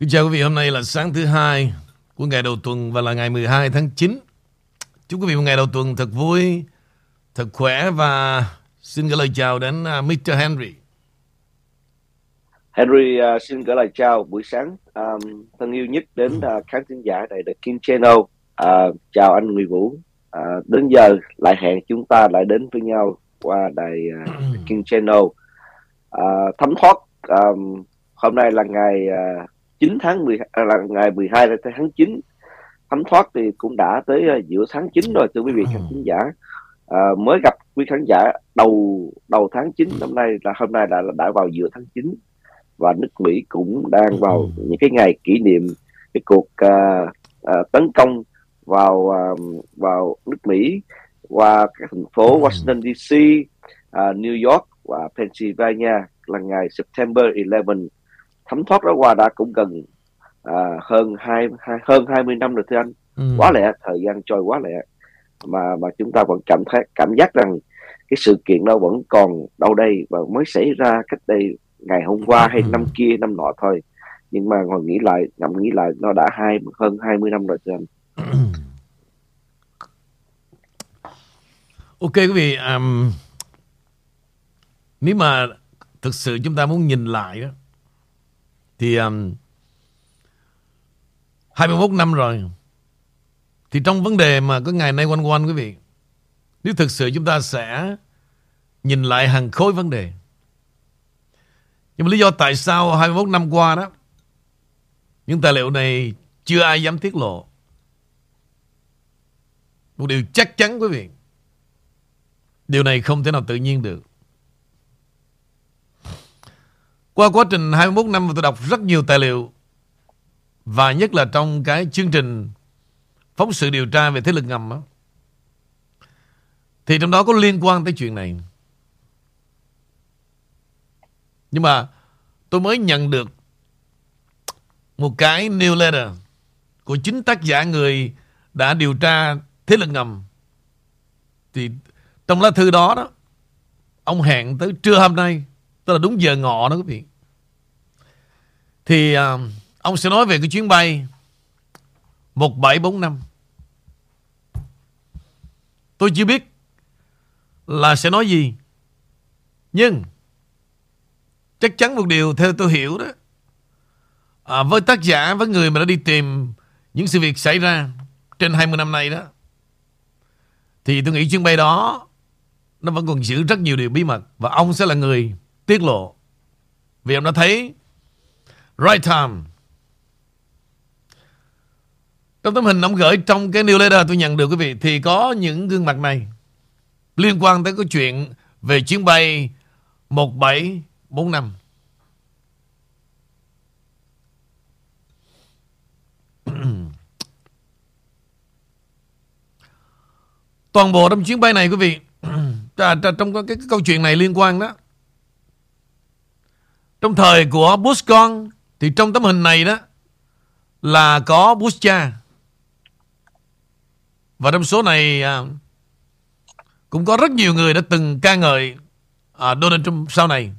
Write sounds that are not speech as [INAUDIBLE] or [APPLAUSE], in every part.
Kính chào quý vị, hôm nay là sáng thứ hai của ngày đầu tuần và là ngày 12 tháng 9. Chúc quý vị một ngày đầu tuần thật vui, thật khỏe và xin gửi lời chào đến à, uh, Mr. Henry. Henry uh, xin gửi lời chào buổi sáng um, thân yêu nhất đến uh, khán thính giả tại The King Channel. Uh, chào anh Nguyễn Vũ. Uh, đến giờ lại hẹn chúng ta lại đến với nhau qua đài uh, The King Channel. Uh, thấm thoát um, hôm nay là ngày uh, 9 tháng 10 à, là ngày 12 tháng 9 thấm thoát thì cũng đã tới uh, giữa tháng 9 rồi thưa quý vị khán thính giả. À, mới gặp quý khán giả đầu đầu tháng 9 năm nay là hôm nay đã đã vào giữa tháng 9 và nước Mỹ cũng đang vào những cái ngày kỷ niệm cái cuộc uh, uh, tấn công vào uh, vào nước Mỹ qua các thành phố Washington DC, uh, New York và Pennsylvania là ngày September 11 thấm thoát đó qua đã cũng gần à, hơn hai, hai hơn 20 năm rồi thưa anh. Ừ. quá lẹ thời gian trôi quá lẹ. Mà mà chúng ta vẫn cảm thấy cảm giác rằng cái sự kiện đó vẫn còn đâu đây và mới xảy ra cách đây ngày hôm qua hay năm kia năm nọ thôi. Nhưng mà ngồi nghĩ lại ngẫm nghĩ lại nó đã hai hơn 20 năm rồi thưa anh. Ok quý vị um, nếu mà thực sự chúng ta muốn nhìn lại đó thì um, 21 năm rồi. Thì trong vấn đề mà có ngày nay quanh quanh quý vị Nếu thực sự chúng ta sẽ Nhìn lại hàng khối vấn đề. Nhưng mà lý do tại sao 21 năm qua đó Những tài liệu này Chưa ai dám tiết lộ. Một điều chắc chắn quý vị Điều này không thể nào tự nhiên được. Qua quá trình 21 năm tôi đọc rất nhiều tài liệu và nhất là trong cái chương trình phóng sự điều tra về thế lực ngầm đó, thì trong đó có liên quan tới chuyện này. Nhưng mà tôi mới nhận được một cái newsletter của chính tác giả người đã điều tra thế lực ngầm. Thì trong lá thư đó đó, ông hẹn tới trưa hôm nay, tức là đúng giờ ngọ đó quý vị. Thì uh, ông sẽ nói về cái chuyến bay 1745. Tôi chưa biết là sẽ nói gì. Nhưng chắc chắn một điều theo tôi hiểu đó. À, với tác giả, với người mà đã đi tìm những sự việc xảy ra trên 20 năm nay đó. Thì tôi nghĩ chuyến bay đó nó vẫn còn giữ rất nhiều điều bí mật. Và ông sẽ là người tiết lộ. Vì ông đã thấy right time. Trong tấm hình ông gửi trong cái newsletter tôi nhận được quý vị Thì có những gương mặt này. Liên quan tới cái chuyện Về chuyến bay 1745 Toàn bộ trong chuyến bay này quý vị [CLEARS THROAT] Trong cái, cái câu chuyện này liên quan đó. Trong thời của Bush con Thì trong tấm hình này đó Là có Bush cha và trong số này à, cũng có rất nhiều người đã từng ca ngợi à, Donald Trump sau này.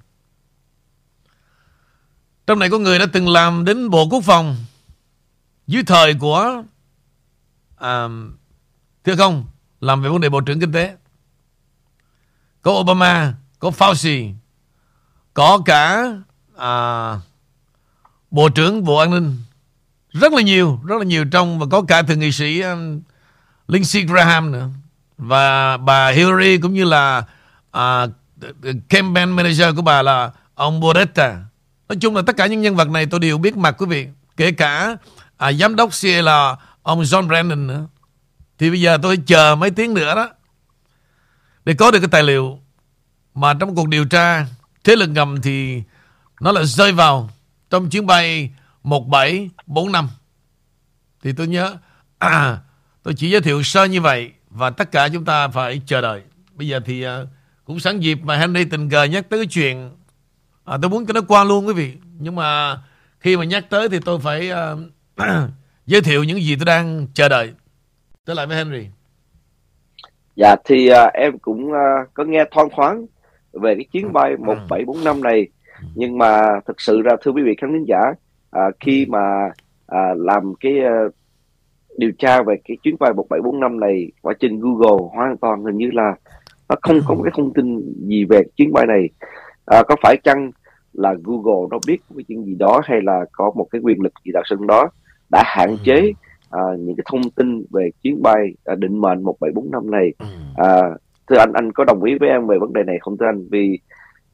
Trong này có người đã từng làm đến Bộ Quốc phòng dưới thời của à, thưa không làm về vấn đề Bộ trưởng Kinh tế. Có Obama, có Fauci, có cả à, Bộ trưởng Bộ An ninh. Rất là nhiều, rất là nhiều trong và có cả thượng nghị sĩ um, Lindsey Graham nữa và bà Hillary cũng như là uh, campaign manager của bà là ông Boretta. Nói chung là tất cả những nhân vật này tôi đều biết mặt quý vị. Kể cả à, giám đốc CIA là ông John Brennan nữa. Thì bây giờ tôi chờ mấy tiếng nữa đó để có được cái tài liệu mà trong cuộc điều tra thế lực ngầm thì nó là rơi vào trong chuyến bay 1745. Thì tôi nhớ à, [CLEARS THROAT] Tôi chỉ giới thiệu sơ như vậy và tất cả chúng ta phải chờ đợi. Bây giờ thì uh, cũng sẵn dịp mà Henry tình cờ nhắc tới cái chuyện à, tôi muốn cho nó qua luôn quý vị. Nhưng mà khi mà nhắc tới thì tôi phải uh, [CLEARS THROAT] giới thiệu những gì tôi đang chờ đợi. Trở lại với Henry. Dạ thì uh, em cũng uh, có nghe thoang thoáng về cái chuyến bay 1745 này nhưng mà thực sự ra thưa quý vị khán thính giả à, khi mà à, làm cái uh, điều tra về cái chuyến bay 1745 này ở trên Google hoàn toàn hình như là nó không có cái thông tin gì về chuyến bay này. À, có phải chăng là Google nó biết cái chuyện gì đó hay là có một cái quyền lực gì đặc sân đó đã hạn chế à, những cái thông tin về chuyến bay à, định mệnh 1745 này? À, thưa anh anh có đồng ý với em về vấn đề này không thưa anh? Vì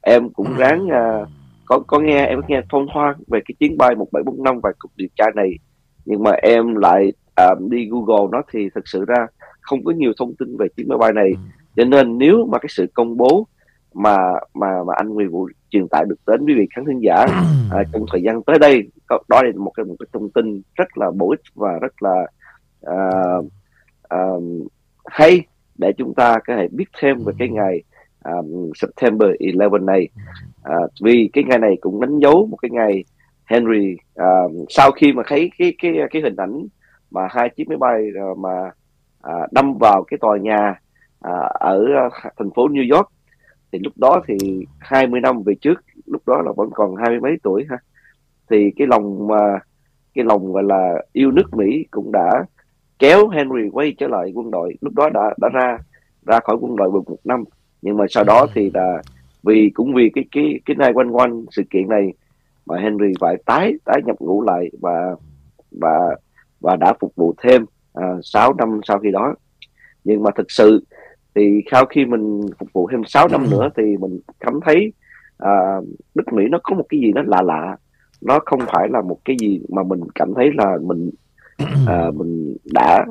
em cũng ráng à, có có nghe em nghe thông thoáng về cái chuyến bay 1745 và cuộc điều tra này nhưng mà em lại à, đi Google nó thì thực sự ra không có nhiều thông tin về chuyến máy bay này. Cho nên nếu mà cái sự công bố mà mà mà anh Nguyễn Vũ truyền tải được đến quý vị khán thính giả [COUGHS] à, trong thời gian tới đây đó là một cái một cái thông tin rất là bổ ích và rất là uh, uh, hay để chúng ta có thể biết thêm về cái ngày um, September 11 này. Uh, vì cái ngày này cũng đánh dấu một cái ngày Henry uh, sau khi mà thấy cái cái cái hình ảnh mà hai chiếc máy bay uh, mà uh, đâm vào cái tòa nhà uh, ở uh, thành phố New York thì lúc đó thì 20 năm về trước lúc đó là vẫn còn hai mươi mấy tuổi ha. Thì cái lòng mà cái lòng gọi là yêu nước Mỹ cũng đã kéo Henry quay trở lại quân đội lúc đó đã đã ra ra khỏi quân đội được một năm nhưng mà sau đó thì là vì cũng vì cái cái cái này quanh quanh sự kiện này mà Henry phải tái tái nhập ngũ lại và và và đã phục vụ thêm uh, à, 6 năm sau khi đó. Nhưng mà thực sự thì sau khi mình phục vụ thêm 6 năm nữa thì mình cảm thấy uh, nước Mỹ nó có một cái gì nó lạ lạ. Nó không phải là một cái gì mà mình cảm thấy là mình uh, mình đã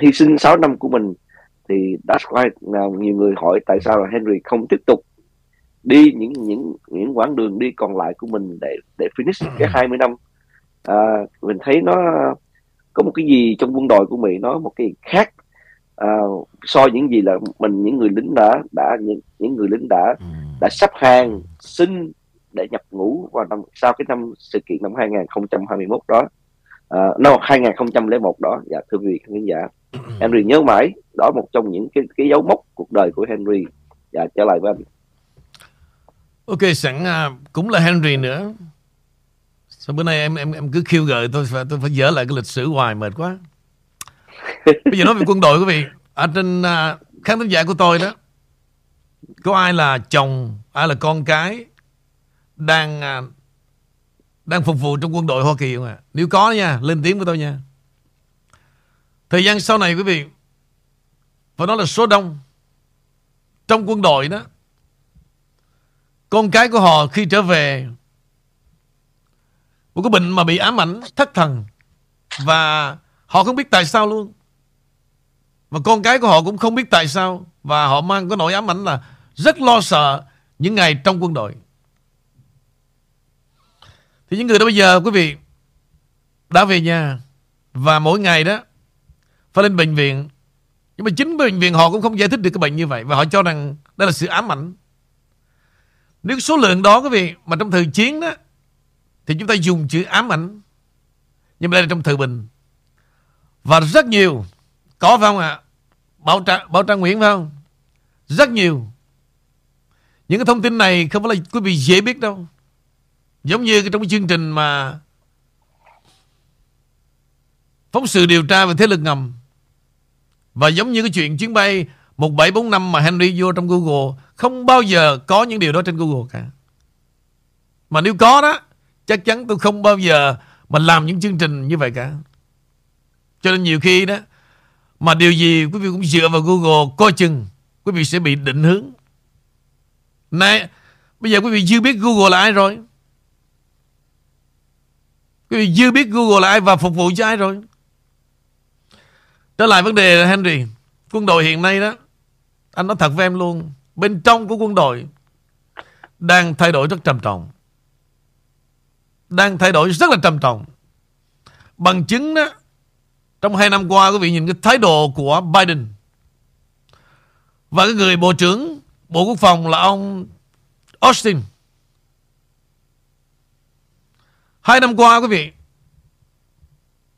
hy sinh 6 năm của mình thì that's why uh, nhiều người hỏi tại sao là Henry không tiếp tục đi những những những quãng đường đi còn lại của mình để để finish cái 20 năm. À, mình thấy nó có một cái gì trong quân đội của Mỹ nó một cái khác. À, so những gì là mình những người lính đã đã những những người lính đã ừ. đã sắp hàng xin để nhập ngũ vào năm sau cái năm sự kiện năm 2021 đó. À, năm 2001 đó. Dạ thưa quý vị khán giả. ừ. [CLEARS THROAT] Henry nhớ mãi đó một trong những cái cái dấu mốc cuộc đời của Henry dạ trở lại với anh Ok sẵn uh, cũng là Henry nữa Sao bữa nay em em em cứ khiêu gợi tôi phải tôi phải dở lại cái lịch sử hoài mệt quá. [LAUGHS] Bây giờ nói về quân đội quý vị, ở trên uh, khán thính giả của tôi đó có ai là chồng, ai là con cái đang uh, đang phục vụ trong quân đội Hoa Kỳ không ạ? À? Nếu có nha, lên tiếng với tôi nha. Thời gian sau này quý vị phải nói là số đông trong quân đội đó, con cái của họ khi trở về, một cái bệnh mà bị ám ảnh thất thần, và họ không biết tại sao luôn. Và con cái của họ cũng không biết tại sao, và họ mang cái nỗi ám ảnh là rất lo sợ những ngày trong quân đội. Thì những người đó bây giờ, quý vị, đã về nhà, và mỗi ngày đó phải lên bệnh viện. Nhưng mà chính bệnh viện họ cũng không giải thích được cái bệnh như vậy. Và họ cho rằng đây là sự ám ảnh. Nếu số lượng đó, quý vị, mà trong thời chiến đó, thì chúng ta dùng chữ ám ảnh. Nhưng mà đây là trong thời bình. Và rất nhiều, có phải không ạ? Bảo trang bảo trang nguyễn phải không? Rất nhiều. Những cái thông tin này không phải là quý vị dễ biết đâu. Giống như trong cái chương trình mà phóng sự điều tra về thế lực ngầm và giống như cái chuyện chuyến bay 1745 mà Henry vô trong Google không bao giờ có những điều đó trên Google cả mà nếu có đó Chắc chắn tôi không bao giờ mà làm những chương trình như vậy cả. Cho nên nhiều khi đó mà điều gì quý vị cũng dựa vào Google coi chừng quý vị sẽ bị định hướng. Này, bây giờ quý vị chưa biết Google là ai rồi. Quý vị chưa biết Google là ai và phục vụ cho ai rồi. Trở lại vấn đề Henry, quân đội hiện nay đó, anh nói thật với em luôn, bên trong của quân đội đang thay đổi rất trầm trọng đang thay đổi rất là trầm trọng. Bằng chứng đó, trong hai năm qua quý vị nhìn cái thái độ của Biden và cái người Bộ trưởng Bộ Quốc phòng là ông Austin. Hai năm qua quý vị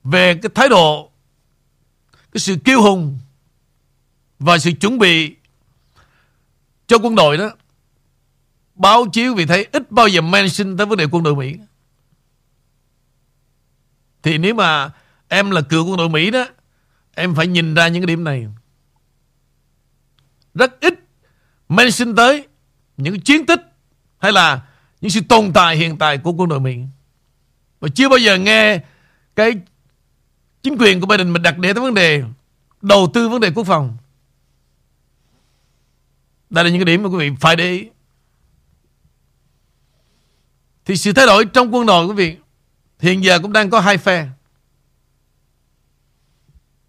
về cái thái độ cái sự kiêu hùng và sự chuẩn bị cho quân đội đó, báo chí vì thấy ít bao giờ mention tới vấn đề quân đội Mỹ Thì nếu mà em là cựu quân đội Mỹ đó, Em phải nhìn ra những cái điểm này Rất ít mention tới những chiến tích hay là những sự tồn tại hiện tại của quân đội Mỹ. Và chưa bao giờ nghe cái chính quyền của Biden mình đặt để tới vấn đề đầu tư vấn đề quốc phòng. Đây là những cái điểm mà quý vị phải để ý. Thì sự thay đổi trong quân đội, quý vị, hiện giờ cũng đang có hai phe.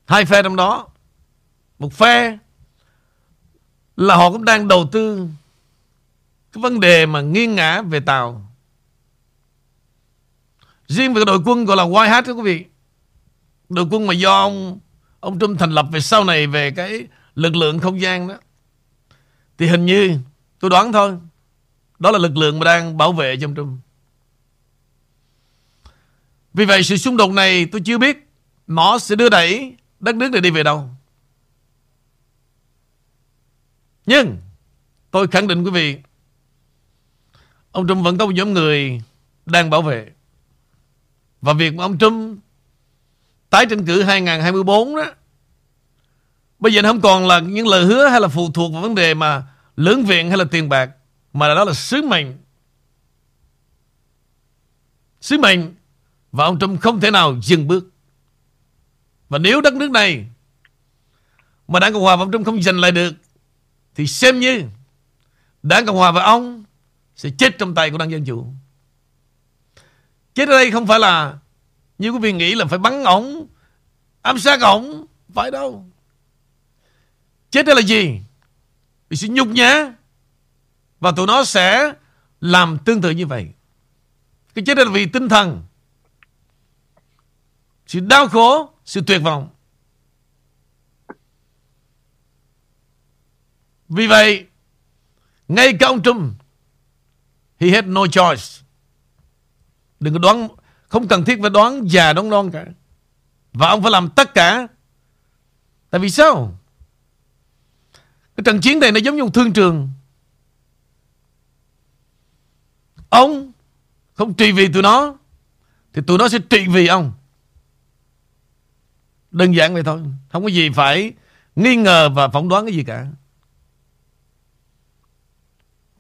Hai phe trong đó. Một phe là họ cũng đang đầu tư cái vấn đề mà nghiêng ngã về Tàu. Riêng về đội quân gọi là White Hat đó, quý vị. Đội quân mà do ông ông Trump thành lập về sau này về cái lực lượng không gian đó. Thì hình như, tôi đoán thôi. Đó là lực lượng mà đang bảo vệ cho ông Trump. Vì vậy, sự xung đột này tôi chưa biết nó sẽ đưa đẩy đất nước này đi về đâu. Nhưng, tôi khẳng định quý vị, Ông Trump vẫn có một nhóm người đang bảo vệ. Và việc mà ông Trump tái tranh cử 2024 đó Bây giờ nó không còn là những lời hứa hay là phụ thuộc vào vấn đề mà lưỡng viện hay là tiền bạc, mà đó là sứ mệnh. Sứ mệnh và ông Trump không thể nào dừng bước. Và nếu đất nước này mà Đảng Cộng Hòa và ông Trump không giành lại được, thì xem như Đảng Cộng Hòa và ông sẽ chết trong tay của Đảng Dân Chủ. Chết ở đây không phải là như quý vị nghĩ là phải bắn ổng, ám sát ổng. Phải đâu. Chết đây là gì? Bị sự nhục nhã. Và tụi nó sẽ làm tương tự như vậy. Cái chết đây là vì tinh thần. Sự đau khổ, sự tuyệt vọng. Vì vậy, ngay cả ông Trump He had no choice. Đừng có đoán, không cần thiết phải đoán già đoán non cả. Và ông phải làm tất cả. Tại vì sao? Cái trận chiến này nó giống như một thương trường. Ông không trị vì tụi nó thì tụi nó sẽ trị vì ông. Đơn giản vậy thôi. Không có gì phải nghi ngờ và phỏng đoán cái gì cả.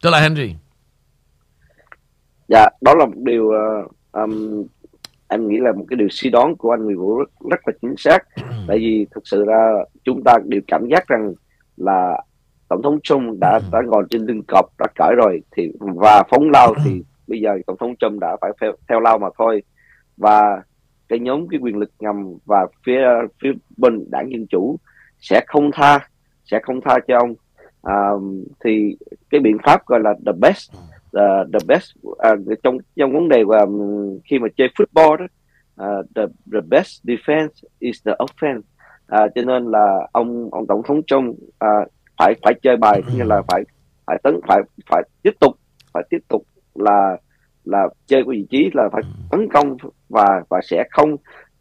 Trở lại Henry dạ đó là một điều uh, um, em nghĩ là một cái điều suy đoán của anh Nguyễn Vũ rất, rất là chính xác. Tại vì thực sự ra chúng ta đều cảm giác rằng là tổng thống Trump đã đã ngồi trên lưng cọp đã cởi rồi thì và phóng lao thì bây giờ tổng thống Trump đã phải theo, theo lao mà thôi. Và cái nhóm cái quyền lực ngầm và phía phía bên đảng dân chủ sẽ không tha sẽ không tha cho ông. À, thì cái biện pháp gọi là the best uh, the best uh, trong trong vấn đề và um, khi mà chơi football đó uh, the the best defense is the offense. Uh, cho nên là ông ông tổng thống Trump uh, phải phải chơi bài như là phải phải tấn phải phải tiếp tục phải tiếp tục là là chơi cái vị trí là phải tấn công và và sẽ không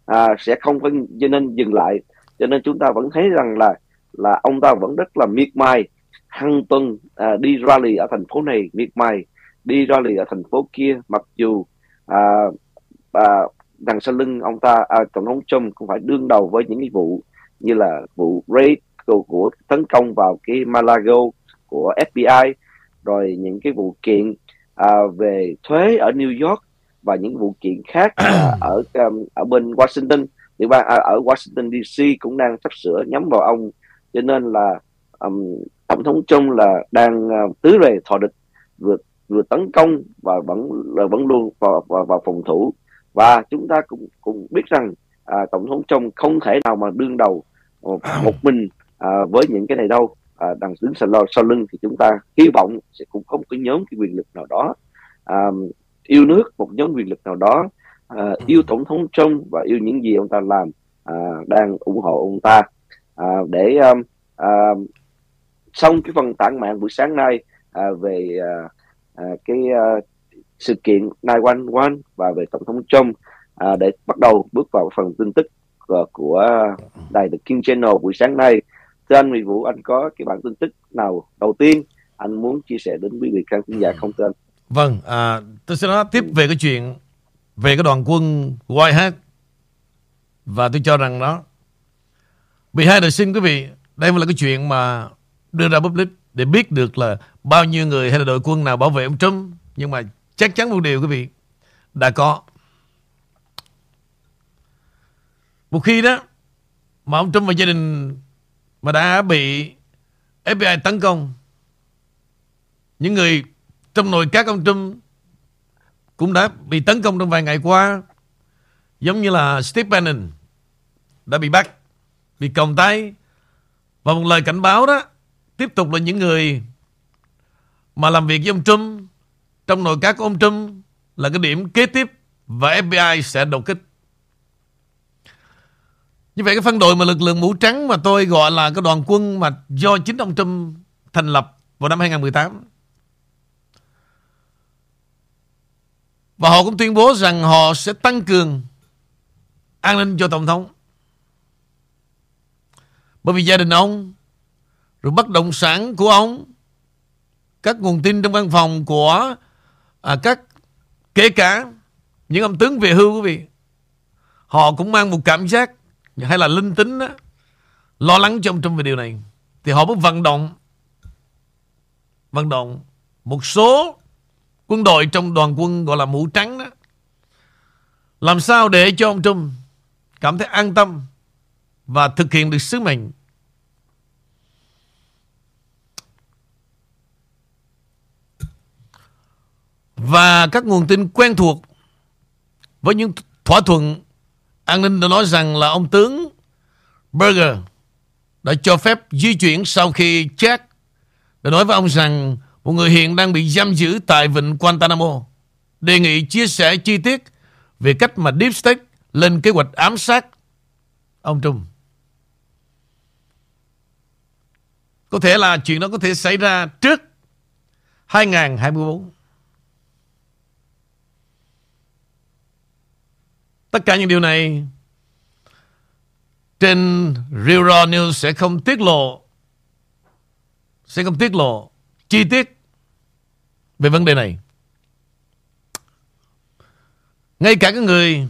à, sẽ không có cho nên dừng lại. Cho nên chúng ta vẫn thấy rằng là là ông ta vẫn rất là miệt mài. Hàng tuần à, đi rally ở thành phố này miệt mài đi ra lì ở thành phố kia mặc dù à, à, đằng sau lưng ông ta à, tổng thống Trump cũng phải đương đầu với những cái vụ như là vụ raid của, của tấn công vào cái Malago của FBI rồi những cái vụ kiện à, về thuế ở New York và những vụ kiện khác [CLEARS THROAT] à, ở um, ở bên Washington. Địa bàn à, ở Washington DC cũng đang sắp sửa nhắm vào ông. Cho nên là um, tổng thống Trump là đang uh, tứ rề thọ địch vượt vừa tấn công và vẫn là vẫn luôn vào, vào, vào phòng thủ. Và chúng ta cũng cũng biết rằng à, tổng thống Trump không thể nào mà đương đầu một, mình à, với những cái này đâu. À, đằng đứng sau, sau lưng thì chúng ta hy vọng sẽ cũng có một cái nhóm cái quyền lực nào đó. À, yêu nước một nhóm quyền lực nào đó. À, yêu tổng thống Trump và yêu những gì ông ta làm à, đang ủng hộ ông ta. À, để um, à, xong cái phần tản mạng buổi sáng nay à, về à, à, cái à, sự kiện 911 và về tổng thống Trump à, để bắt đầu bước vào phần tin tức của, của đài The King Channel buổi sáng nay. Thưa anh Nguyễn Vũ, anh có cái bản tin tức nào đầu tiên anh muốn chia sẻ đến quý vị khán giả không thưa anh? Vâng, à, tôi sẽ nói tiếp về cái chuyện về cái đoàn quân White Hat Và tôi cho rằng đó hai đời xin quý vị Đây là cái chuyện mà đưa ra public để biết được là bao nhiêu người hay là đội quân nào bảo vệ ông Trump. Nhưng mà chắc chắn một điều quý vị, Đã có. Một khi đó Mà ông Trump và gia đình Mà đã bị FBI tấn công, Những người trong nội các ông Trump Cũng đã bị tấn công trong vài ngày qua, Giống như là Steve Bannon Đã bị bắt, Bị còng tay. Và một lời cảnh báo đó Tiếp tục là những người Mà làm việc với ông Trump Trong nội các của ông Trump Là cái điểm kế tiếp Và FBI sẽ đột kích như vậy cái phân đội mà lực lượng mũ trắng mà tôi gọi là cái đoàn quân mà do chính ông Trump thành lập vào năm 2018. Và họ cũng tuyên bố rằng họ sẽ tăng cường an ninh cho Tổng thống. Bởi vì gia đình ông, rồi bất động sản của ông, các nguồn tin trong văn phòng của à, các, kể cả những ông tướng về hưu quý vị, họ cũng mang một cảm giác hay là linh tính đó, lo lắng trong trong về điều này. Thì họ mới vận động vận động một số quân đội trong đoàn quân gọi là mũ trắng đó làm sao để cho ông Trump cảm thấy an tâm và thực hiện được sứ mệnh và các nguồn tin quen thuộc với những thỏa thuận An ninh đã nói rằng là ông tướng Berger đã cho phép di chuyển sau khi Jack đã nói với ông rằng một người hiện đang bị giam giữ tại vịnh Guantanamo đề nghị chia sẻ chi tiết về cách mà Deep State lên kế hoạch ám sát ông Trung. Có thể là chuyện đó có thể xảy ra trước 2024. Tất cả những điều này trên Real Raw News sẽ không tiết lộ, sẽ không tiết lộ chi tiết về vấn đề này. Ngay cả các người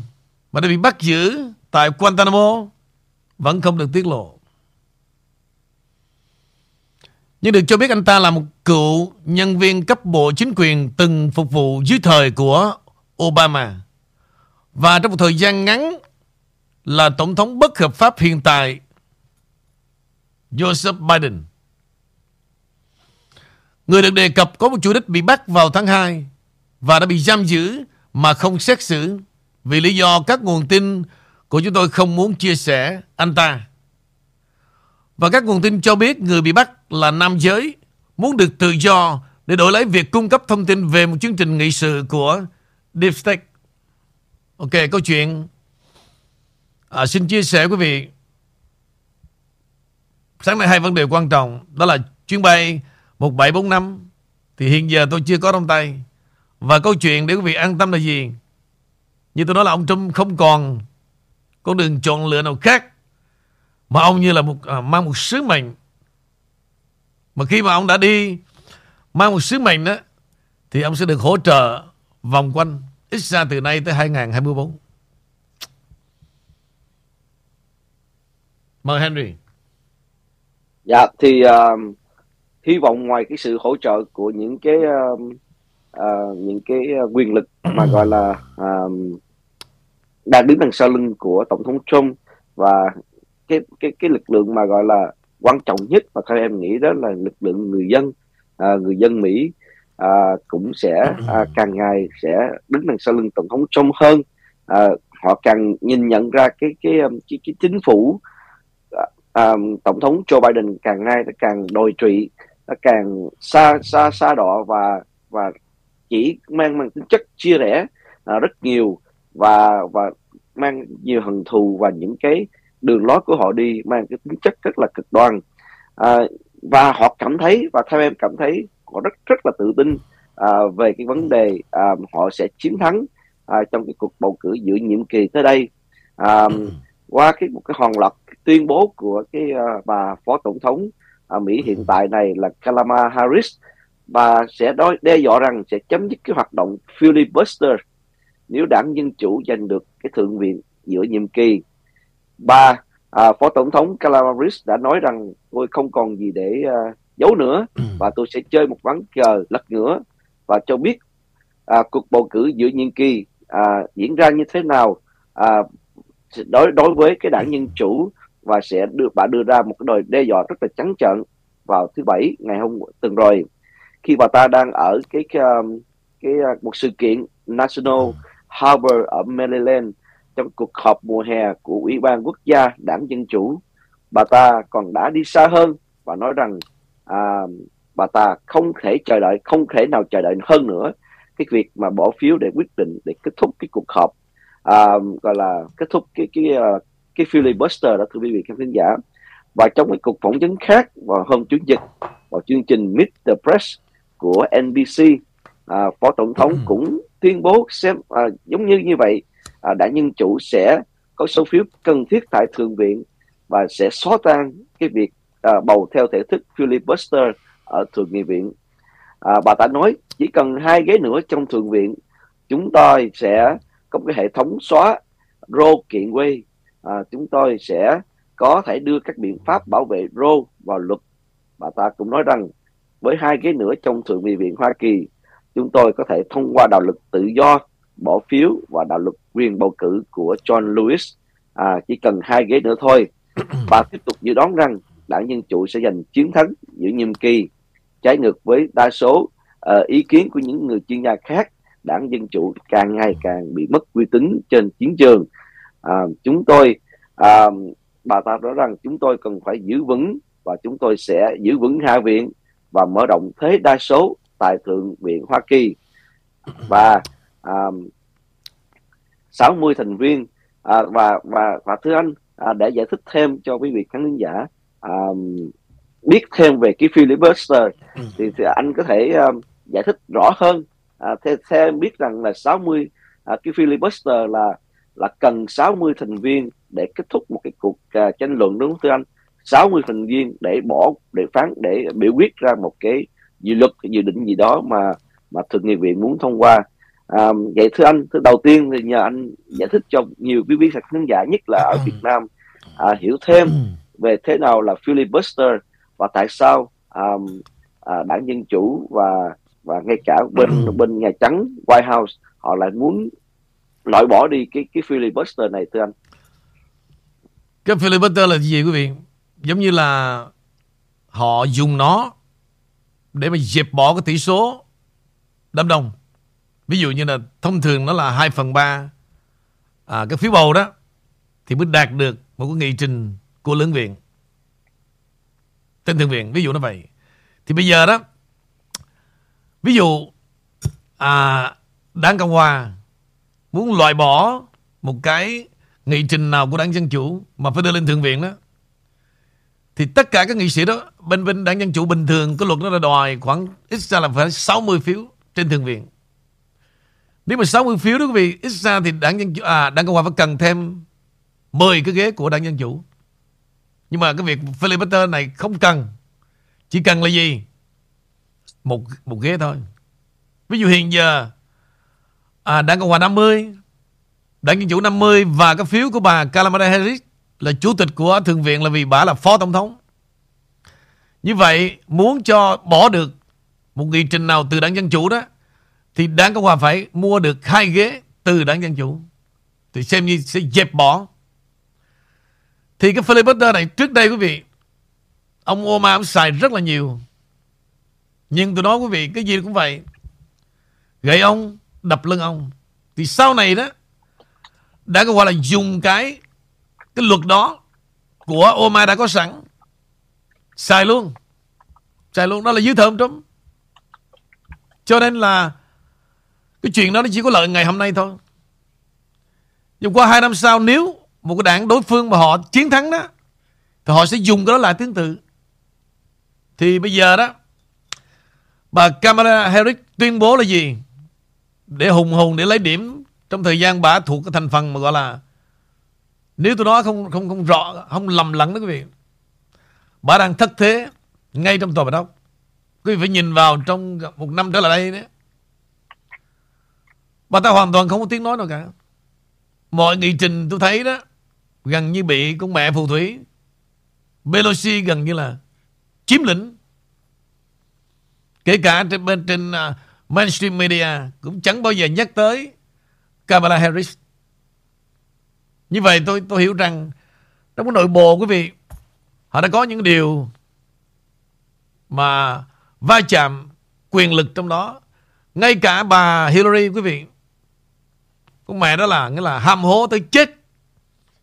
mà đã bị bắt giữ tại Guantanamo vẫn không được tiết lộ. Nhưng được cho biết anh ta là một cựu nhân viên cấp bộ chính quyền từng phục vụ dưới thời của Obama. Và trong một thời gian ngắn là tổng thống bất hợp pháp hiện tại, Joseph Biden. Người được đề cập có một chủ đích bị bắt vào tháng 2 và đã bị giam giữ mà không xét xử vì lý do các nguồn tin của chúng tôi không muốn chia sẻ anh ta. Và các nguồn tin cho biết người bị bắt là nam giới, muốn được tự do để đổi lấy việc cung cấp thông tin về một chương trình nghị sự của Deep State. Ok, câu chuyện. À, xin chia sẻ quý vị. Sáng nay hai vấn đề quan trọng đó là chuyến bay 1745 thì hiện giờ tôi chưa có trong tay. Và câu chuyện để quý vị an tâm là gì? Như tôi nói là ông Trump không còn con đường chọn lựa nào khác mà ông như là một à, mang một sứ mệnh. Mà khi mà ông đã đi mang một sứ mệnh đó thì ông sẽ được hỗ trợ vòng quanh ít ra từ nay tới 2024. Mời Henry. Dạ thì uh, hy vọng ngoài cái sự hỗ trợ của những cái uh, uh, những cái quyền lực mà [CLEARS THROAT] gọi là uh, đang đứng đằng sau lưng của tổng thống Trump và cái cái cái lực lượng mà gọi là quan trọng nhất mà theo em nghĩ đó là lực lượng người dân uh, người dân Mỹ à, cũng sẽ à, càng ngày sẽ đứng đằng sau lưng tổng thống Trump hơn. À, họ càng nhìn nhận ra cái cái um, cái, cái chính phủ à, à, tổng thống Joe Biden càng ngày càng đồi trụy nó càng xa xa xa đỏ và và chỉ mang mang tính chất chia rẽ à, rất nhiều và và mang nhiều hận thù và những cái đường lối của họ đi mang cái tính chất rất là cực đoan. À, và họ cảm thấy và theo em cảm thấy họ rất rất là tự tin à, về cái vấn đề à, họ sẽ chiến thắng à, trong cái cuộc bầu cử giữa nhiệm kỳ tới đây. À, qua cái một cái hòn loạt tuyên bố của cái à, bà phó tổng thống à, Mỹ hiện tại này là Kamala Harris và sẽ đôi đe dọa rằng sẽ chấm dứt cái hoạt động filibuster nếu đảng Dân Chủ giành được cái thượng viện giữa nhiệm kỳ. Ba, à, Phó Tổng thống Kamala Harris đã nói rằng tôi không còn gì để à, giấu nữa Ừ. và tôi sẽ chơi một ván cờ lật ngửa và cho biết à, cuộc bầu cử giữa nhiệm kỳ à, diễn ra như thế nào à, đối đối với cái đảng Dân Chủ và sẽ được bà đưa ra một cái lời đe dọa rất là trắng trợn vào thứ bảy ngày hôm tuần rồi khi bà ta đang ở cái cái, um, cái uh, một sự kiện National Harbor ở Maryland trong cuộc họp mùa hè của Ủy ban Quốc gia Đảng Dân Chủ bà ta còn đã đi xa hơn và nói rằng à, bà ta không thể chờ đợi không thể nào chờ đợi hơn nữa cái việc mà bỏ phiếu để quyết định để kết thúc cái cuộc họp. À, gọi là kết thúc cái cái uh, cái filibuster đó thưa quý vị khán thính giả. Và trong cái cuộc phỏng vấn khác vào hôm chủ nhật vào chương trình Meet the Press của NBC à, phó tổng thống cũng tuyên bố xem à, giống như như vậy à, đảng dân chủ sẽ có số phiếu cần thiết tại thượng viện và sẽ xóa tan cái việc à, bầu theo thể thức filibuster ở thượng nghị viện. À, bà ta nói chỉ cần hai ghế nữa trong thượng viện chúng tôi sẽ có một cái hệ thống xóa Roe kiện Wade. À, chúng tôi sẽ có thể đưa các biện pháp bảo vệ Roe vào luật. Bà ta cũng nói rằng với hai ghế nữa trong thượng nghị viện Hoa Kỳ chúng tôi có thể thông qua đạo luật tự do bỏ phiếu và đạo luật quyền bầu cử của John Lewis. À, chỉ cần hai ghế nữa thôi. [COUGHS] Bà tiếp tục dự đoán rằng đảng Dân Chủ sẽ giành chiến thắng giữa nhiệm kỳ. Trái ngược với đa số uh, ý kiến của những người chuyên gia khác đảng Dân Chủ càng ngày càng bị mất uy tín trên chiến trường. À, chúng tôi à, bà ta nói rằng chúng tôi cần phải giữ vững và chúng tôi sẽ giữ vững hạ viện và mở rộng thế đa số tại thượng viện Hoa Kỳ. Và à, 60 thành viên à, và và và thưa anh à, để giải thích thêm cho quý vị khán giả à, biết thêm về cái filibuster thì, thì anh có thể um, giải thích rõ hơn. À, theo, theo em biết rằng là 60 à, cái filibuster là là cần 60 thành viên để kết thúc một cái cuộc à, tranh luận đúng không thưa anh? 60 thành viên để bỏ để phán để biểu quyết ra một cái dự luật dự định gì đó mà mà thượng nghị viện muốn thông qua. À, vậy thưa anh thưa đầu tiên thì nhờ anh giải thích cho nhiều quý vị khán giả nhất là ở Việt Nam à, hiểu thêm về thế nào là filibuster và tại sao um, à, đảng dân chủ và và ngay cả bên bên nhà trắng White House họ lại muốn loại bỏ đi cái cái filibuster này thưa anh Cái filibuster là gì quý vị? Giống như là họ dùng nó để mà dẹp bỏ cái tỷ số đám đông. Ví dụ như là thông thường nó là 2 phần 3 à, cái phiếu bầu đó thì mới đạt được một cái nghị trình của lưỡng viện. Trên thượng viện, ví dụ nó vậy. Thì bây giờ đó, ví dụ à, đảng Cộng Hòa muốn loại bỏ một cái nghị trình nào của đảng Dân Chủ mà phải đưa lên thượng viện đó thì tất cả các nghị sĩ đó bên bên đảng Dân Chủ bình thường cái luật nó là đòi khoảng ít ra là phải 60 phiếu trên thượng viện. Nếu mà 60 phiếu đó quý vị ít ra thì đảng Dân Chủ à đảng Cộng hòa phải cần thêm 10 cái ghế của đảng Dân Chủ. Nhưng mà cái việc filibuster này không cần. Chỉ cần là gì? Một một ghế thôi. Ví dụ hiện giờ à, đảng Cộng hòa 50 Đảng Dân Chủ 50 và cái phiếu của bà Kamala Harris là chủ tịch của Thượng viện là vì bà là phó tổng thống. Như vậy muốn cho bỏ được một nghị trình nào từ đảng Dân Chủ đó thì đảng Cộng Hòa phải mua được hai ghế từ đảng Dân Chủ. Thì xem như sẽ dẹp bỏ. Thì cái filibuster này trước đây quý vị ông Obama ông xài rất là nhiều. Nhưng tôi nói quý vị cái gì cũng vậy. Gậy ông, đập lưng ông. Thì sau này đó đã gọi là dùng cái cái luật đó của Obama đã có sẵn xài luôn xài luôn đó là dưới thơm trống cho nên là cái chuyện đó nó chỉ có lợi ngày hôm nay thôi nhưng qua hai năm sau nếu một cái đảng đối phương mà họ chiến thắng đó, thì họ sẽ dùng cái đó là tương tự. Thì bây giờ đó, bà Kamala Harris tuyên bố là gì? Để hùng hùng để lấy điểm trong thời gian bà thuộc cái thành phần mà gọi là, nếu tôi nói không không không rõ, không lầm lẫn đó quý vị, bà đang thất thế ngay trong tòa bạch ốc. Quý vị phải nhìn vào trong một năm trở lại đây đấy bà ta hoàn toàn không có tiếng nói nào cả. Mọi nghị trình tôi thấy đó gần như bị con mẹ phù thủy Pelosi gần như là chiếm lĩnh. Kể cả trên bên trên uh, mainstream media cũng chẳng bao giờ nhắc tới Kamala Harris. Như vậy tôi tôi hiểu rằng trong cái nội bộ quý vị họ đã có những điều mà va chạm quyền lực trong đó. Ngay cả bà Hillary quý vị con mẹ đó là nghĩa là ham hố tới chết.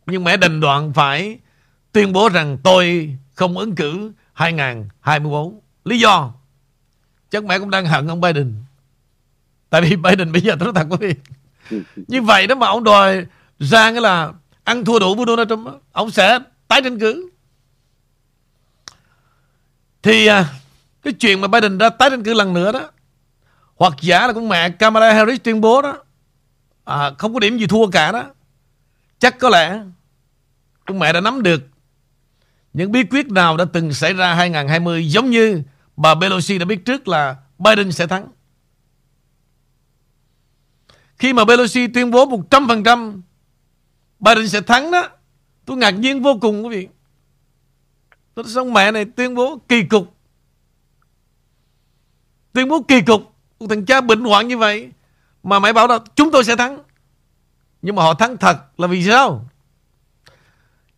Nhưng mẹ đành đoạn phải tuyên bố rằng tôi không ứng cử 2024. Lý do chắc mẹ cũng đang hận ông Biden. Tại vì Biden bây giờ tôi nói thật quý vị. Như vậy đó mà ông đòi ra cái là ăn thua đủ với Donald Trump, ông sẽ tái tranh cử. Thì à, cái chuyện mà Biden ra tái tranh cử lần nữa đó, hoặc giả là con mẹ Kamala Harris tuyên bố đó, à, không có điểm gì thua cả đó, chắc có lẽ con mẹ đã nắm được những bí quyết nào đã từng xảy ra 2020 giống như bà Pelosi đã biết trước là Biden sẽ thắng. Khi mà Pelosi tuyên bố 100% Biden sẽ thắng đó, tôi ngạc nhiên vô cùng quý vị. Tôi xong mẹ này tuyên bố kỳ cục. Tuyên bố kỳ cục. Một thằng cha bệnh hoạn như vậy. Mà mẹ bảo là chúng tôi sẽ thắng. Nhưng mà họ thắng thật là vì sao?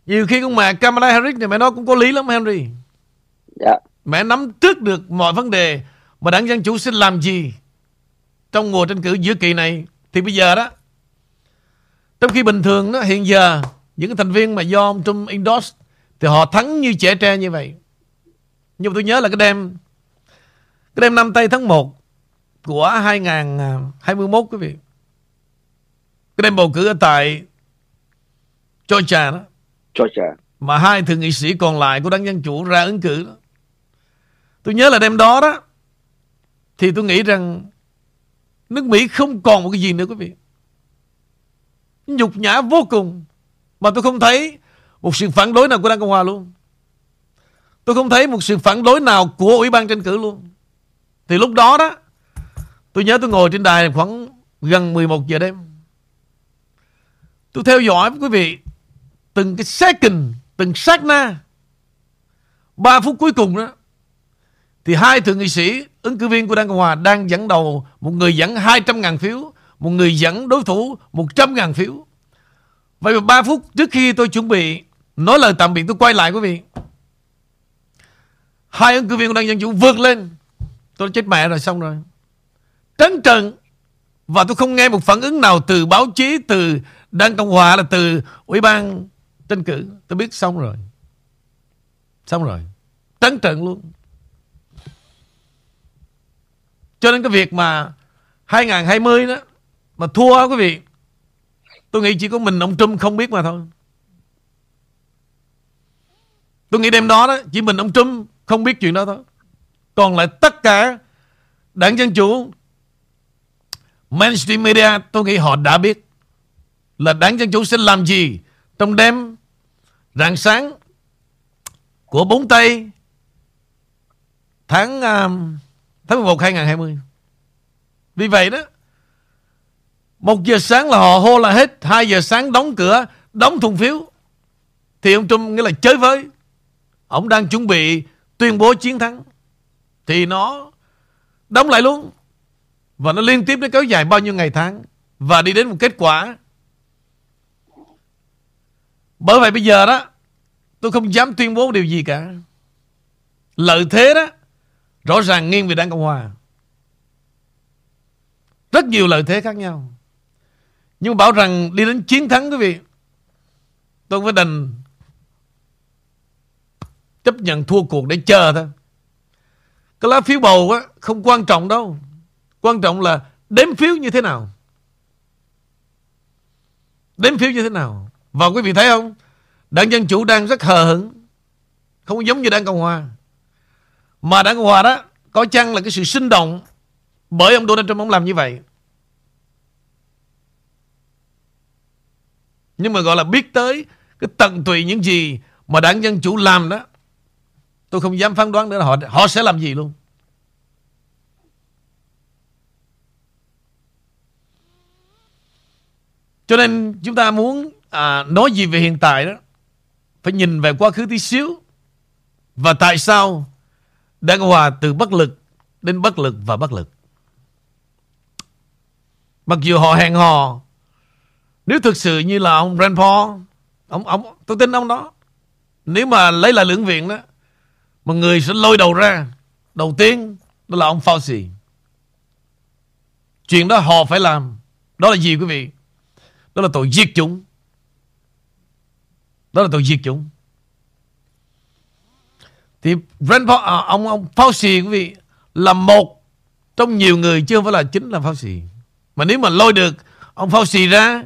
Nhiều khi con mẹ Kamala Harris này mẹ nói cũng có lý lắm Henry. Dạ. Mẹ nắm trước được mọi vấn đề mà đảng Dân Chủ sẽ làm gì trong mùa tranh cử giữa kỳ này. Thì bây giờ đó, trong khi bình thường đó, hiện giờ những thành viên mà do ông Trump endorse thì họ thắng như trẻ tre như vậy. Nhưng mà tôi nhớ là cái đêm cái đêm năm tây tháng 1 của 2021 quý vị. Cái đêm bầu cử ở tại Georgia đó. Georgia. Mà hai thượng nghị sĩ còn lại của đảng Dân Chủ ra ứng cử đó. Tôi nhớ là đêm đó đó Thì tôi nghĩ rằng Nước Mỹ không còn một cái gì nữa quý vị. Nhục nhã vô cùng Mà tôi không thấy Một sự phản đối nào của Đảng Cộng Hòa luôn. Tôi không thấy một sự phản đối nào Của Ủy ban tranh cử luôn. Thì lúc đó đó Tôi nhớ tôi ngồi trên đài khoảng gần 11 giờ đêm Tôi theo dõi quý vị từng cái second, từng sát na. 3 phút cuối cùng đó thì hai thượng nghị sĩ ứng cử viên của Đảng Cộng Hòa đang dẫn đầu một người dẫn 200.000 phiếu, một người dẫn đối thủ 100.000 phiếu. Vậy mà 3 phút trước khi tôi chuẩn bị nói lời tạm biệt tôi quay lại quý vị. Hai ứng cử viên của Đảng Dân Chủ vượt lên. Tôi chết mẹ rồi xong rồi. Trấn trận và tôi không nghe một phản ứng nào từ báo chí, từ Đảng Cộng Hòa là từ Ủy ban tranh cử. Tôi biết xong rồi. Xong rồi. Trấn trận luôn. Cho nên cái việc mà 2020 đó, mà thua quý vị, tôi nghĩ chỉ có mình ông Trump không biết mà thôi. Tôi nghĩ đêm đó đó, chỉ mình ông Trump không biết chuyện đó thôi. Còn lại tất cả đảng Dân Chủ, mainstream media, tôi nghĩ họ đã biết là đảng Dân Chủ sẽ làm gì trong đêm rạng sáng của bốn Tây tháng um, tháng 11 2020. Vì vậy đó, một giờ sáng là họ hô là hết, hai giờ sáng đóng cửa, đóng thùng phiếu. Thì ông Trump nghĩa là chơi với. Ông đang chuẩn bị tuyên bố chiến thắng. Thì nó đóng lại luôn. Và nó liên tiếp nó kéo dài bao nhiêu ngày tháng. Và đi đến một kết quả bởi vậy bây giờ đó, Tôi không dám tuyên bố điều gì cả. Lợi thế đó, Rõ ràng nghiêng về Đảng Cộng Hòa. Rất nhiều lợi thế khác nhau. Nhưng mà bảo rằng đi đến chiến thắng, quý vị, Tôi phải đành Chấp nhận thua cuộc để chờ thôi. Cái lá phiếu bầu á, Không quan trọng đâu. Quan trọng là đếm phiếu như thế nào. Đếm phiếu như thế nào và quý vị thấy không? Đảng Dân Chủ đang rất hờ hững. Không giống như Đảng Cộng Hòa. Mà Đảng Cộng Hòa đó có chăng là cái sự sinh động bởi ông Donald Trump ông làm như vậy. Nhưng mà gọi là biết tới cái tận tụy những gì mà đảng Dân Chủ làm đó. Tôi không dám phán đoán nữa là họ, họ sẽ làm gì luôn. Cho nên chúng ta muốn à, nói gì về hiện tại đó phải nhìn về quá khứ tí xíu. Và tại sao đang hòa từ bất lực đến bất lực và bất lực. Mặc dù họ hẹn hò nếu thực sự như là ông Rand Paul ông, ông, tôi tin ông đó nếu mà lấy lại lưỡng viện đó mà người sẽ lôi đầu ra đầu tiên đó là ông Fauci. Chuyện đó họ phải làm. Đó là gì quý vị? Đó là tội giết chúng đó là tội diệt chủng thì Rand Paul, à, ông ông Fauci quý vị là một trong nhiều người chứ không phải là chính là Fauci. Mà nếu mà lôi được ông Fauci ra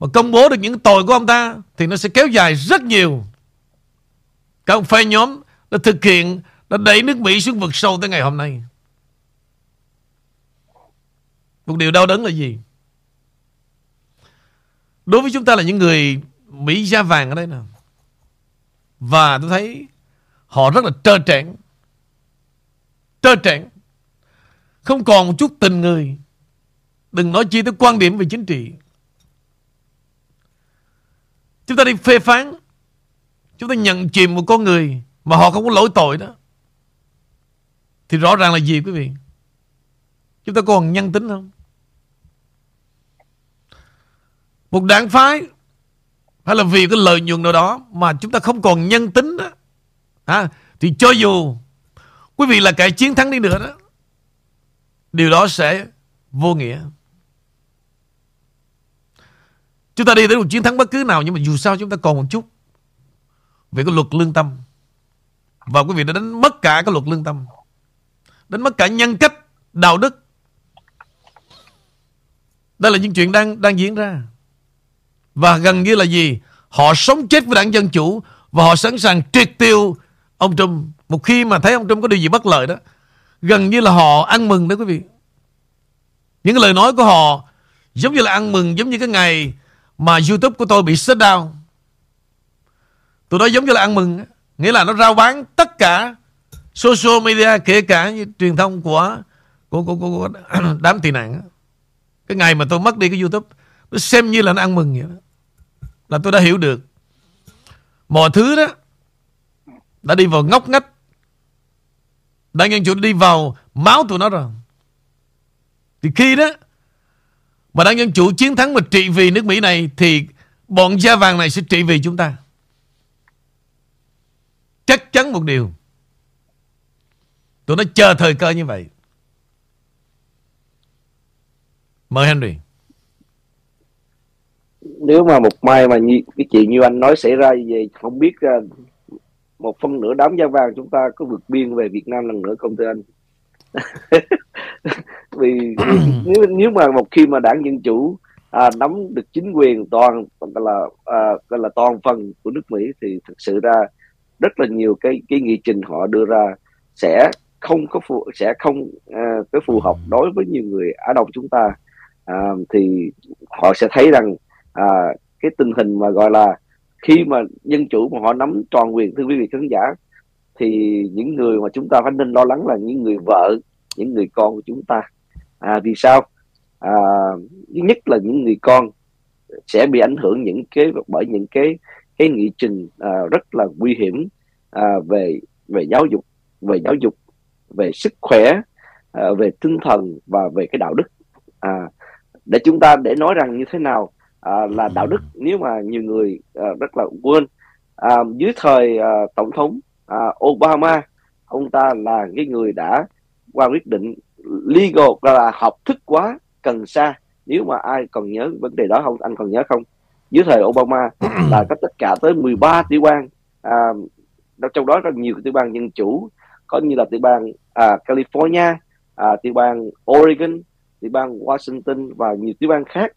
mà công bố được những tội của ông ta thì nó sẽ kéo dài rất nhiều. Các ông phe nhóm đã thực hiện đã đẩy nước Mỹ xuống vực sâu tới ngày hôm nay. Một điều đau đớn là gì? Đối với chúng ta là những người Mỹ da vàng ở đây nè. Và tôi thấy họ rất là trơ trẽn. Trơ trẽn. Không còn một chút tình người. Đừng nói chi tới quan điểm về chính trị. Chúng ta đi phê phán. Chúng ta nhận chìm một con người mà họ không có lỗi tội đó. Thì rõ ràng là gì quý vị? Chúng ta còn nhân tính không? Một đảng phái hay là vì cái lợi nhuận nào đó mà chúng ta không còn nhân tính đó. À, thì cho dù quý vị là kẻ chiến thắng đi nữa đó điều đó sẽ vô nghĩa. Chúng ta đi tới một chiến thắng bất cứ nào nhưng mà dù sao chúng ta còn một chút về cái luật lương tâm. Và quý vị đã đánh mất cả cái luật lương tâm đánh mất cả nhân cách đạo đức. Đây là những chuyện đang đang diễn ra và gần như là gì? Họ sống chết với đảng Dân Chủ và họ sẵn sàng triệt tiêu ông Trump. Một khi mà thấy ông Trump có điều gì bất lợi đó, gần như là họ ăn mừng đó quý vị. Những cái lời nói của họ giống như là ăn mừng, giống như cái ngày mà YouTube của tôi bị shut down. Tôi nói giống như là ăn mừng. Nghĩa là nó rao bán tất cả social media, kể cả như truyền thông của, của, của, của, của đám tị nạn. Cái ngày mà tôi mất đi cái YouTube, nó xem như là nó ăn mừng vậy đó là tôi đã hiểu được. Mọi thứ đó đã đi vào ngóc ngách. Đã nhân chủ đi vào máu tụi nó rồi. Thì khi đó mà đã nhân chủ chiến thắng và trị vì nước Mỹ này, thì bọn da vàng này sẽ trị vì chúng ta. Chắc chắn một điều. Tụi nó chờ thời cơ như vậy. Mời Henry nếu mà một mai mà như, cái chuyện như anh nói xảy ra về không biết uh, một phân nửa đám da vàng chúng ta có vượt biên về Việt Nam lần nữa không thưa anh? [LAUGHS] Vì, [COUGHS] nếu nếu mà một khi mà đảng dân chủ à, nắm được chính quyền toàn là à, gọi là toàn phần của nước Mỹ thì thực sự ra rất là nhiều cái cái nghị trình họ đưa ra sẽ không có phù sẽ không à, cái phù hợp đối với nhiều người Á Đông chúng ta. À, thì họ sẽ thấy rằng à, cái tình hình mà gọi là khi mà dân chủ mà họ nắm toàn quyền thưa quý vị khán giả thì những người mà chúng ta phải nên lo lắng là những người vợ những người con của chúng ta. À, vì sao? À, nhất là những người con sẽ bị ảnh hưởng những cái bởi những cái cái nghị trình à, rất là nguy hiểm à, về về giáo dục về giáo dục về sức khỏe à, về tinh thần và về cái đạo đức. À, để chúng ta để nói rằng như thế nào? À, là đạo đức. Nếu mà nhiều người à, rất là quên à, dưới thời à, tổng thống à, Obama ông ta là cái người đã qua quyết định legal là học thức quá cần sa. Nếu mà ai còn nhớ vấn đề đó không anh còn nhớ không? Dưới thời Obama [CLEARS THROAT] là có tất cả tới 13 tiểu bang à, trong đó rất nhiều tiểu bang dân chủ. Có như là tiểu bang à, California à, tiểu bang Oregon tiểu bang Washington và nhiều tiểu bang khác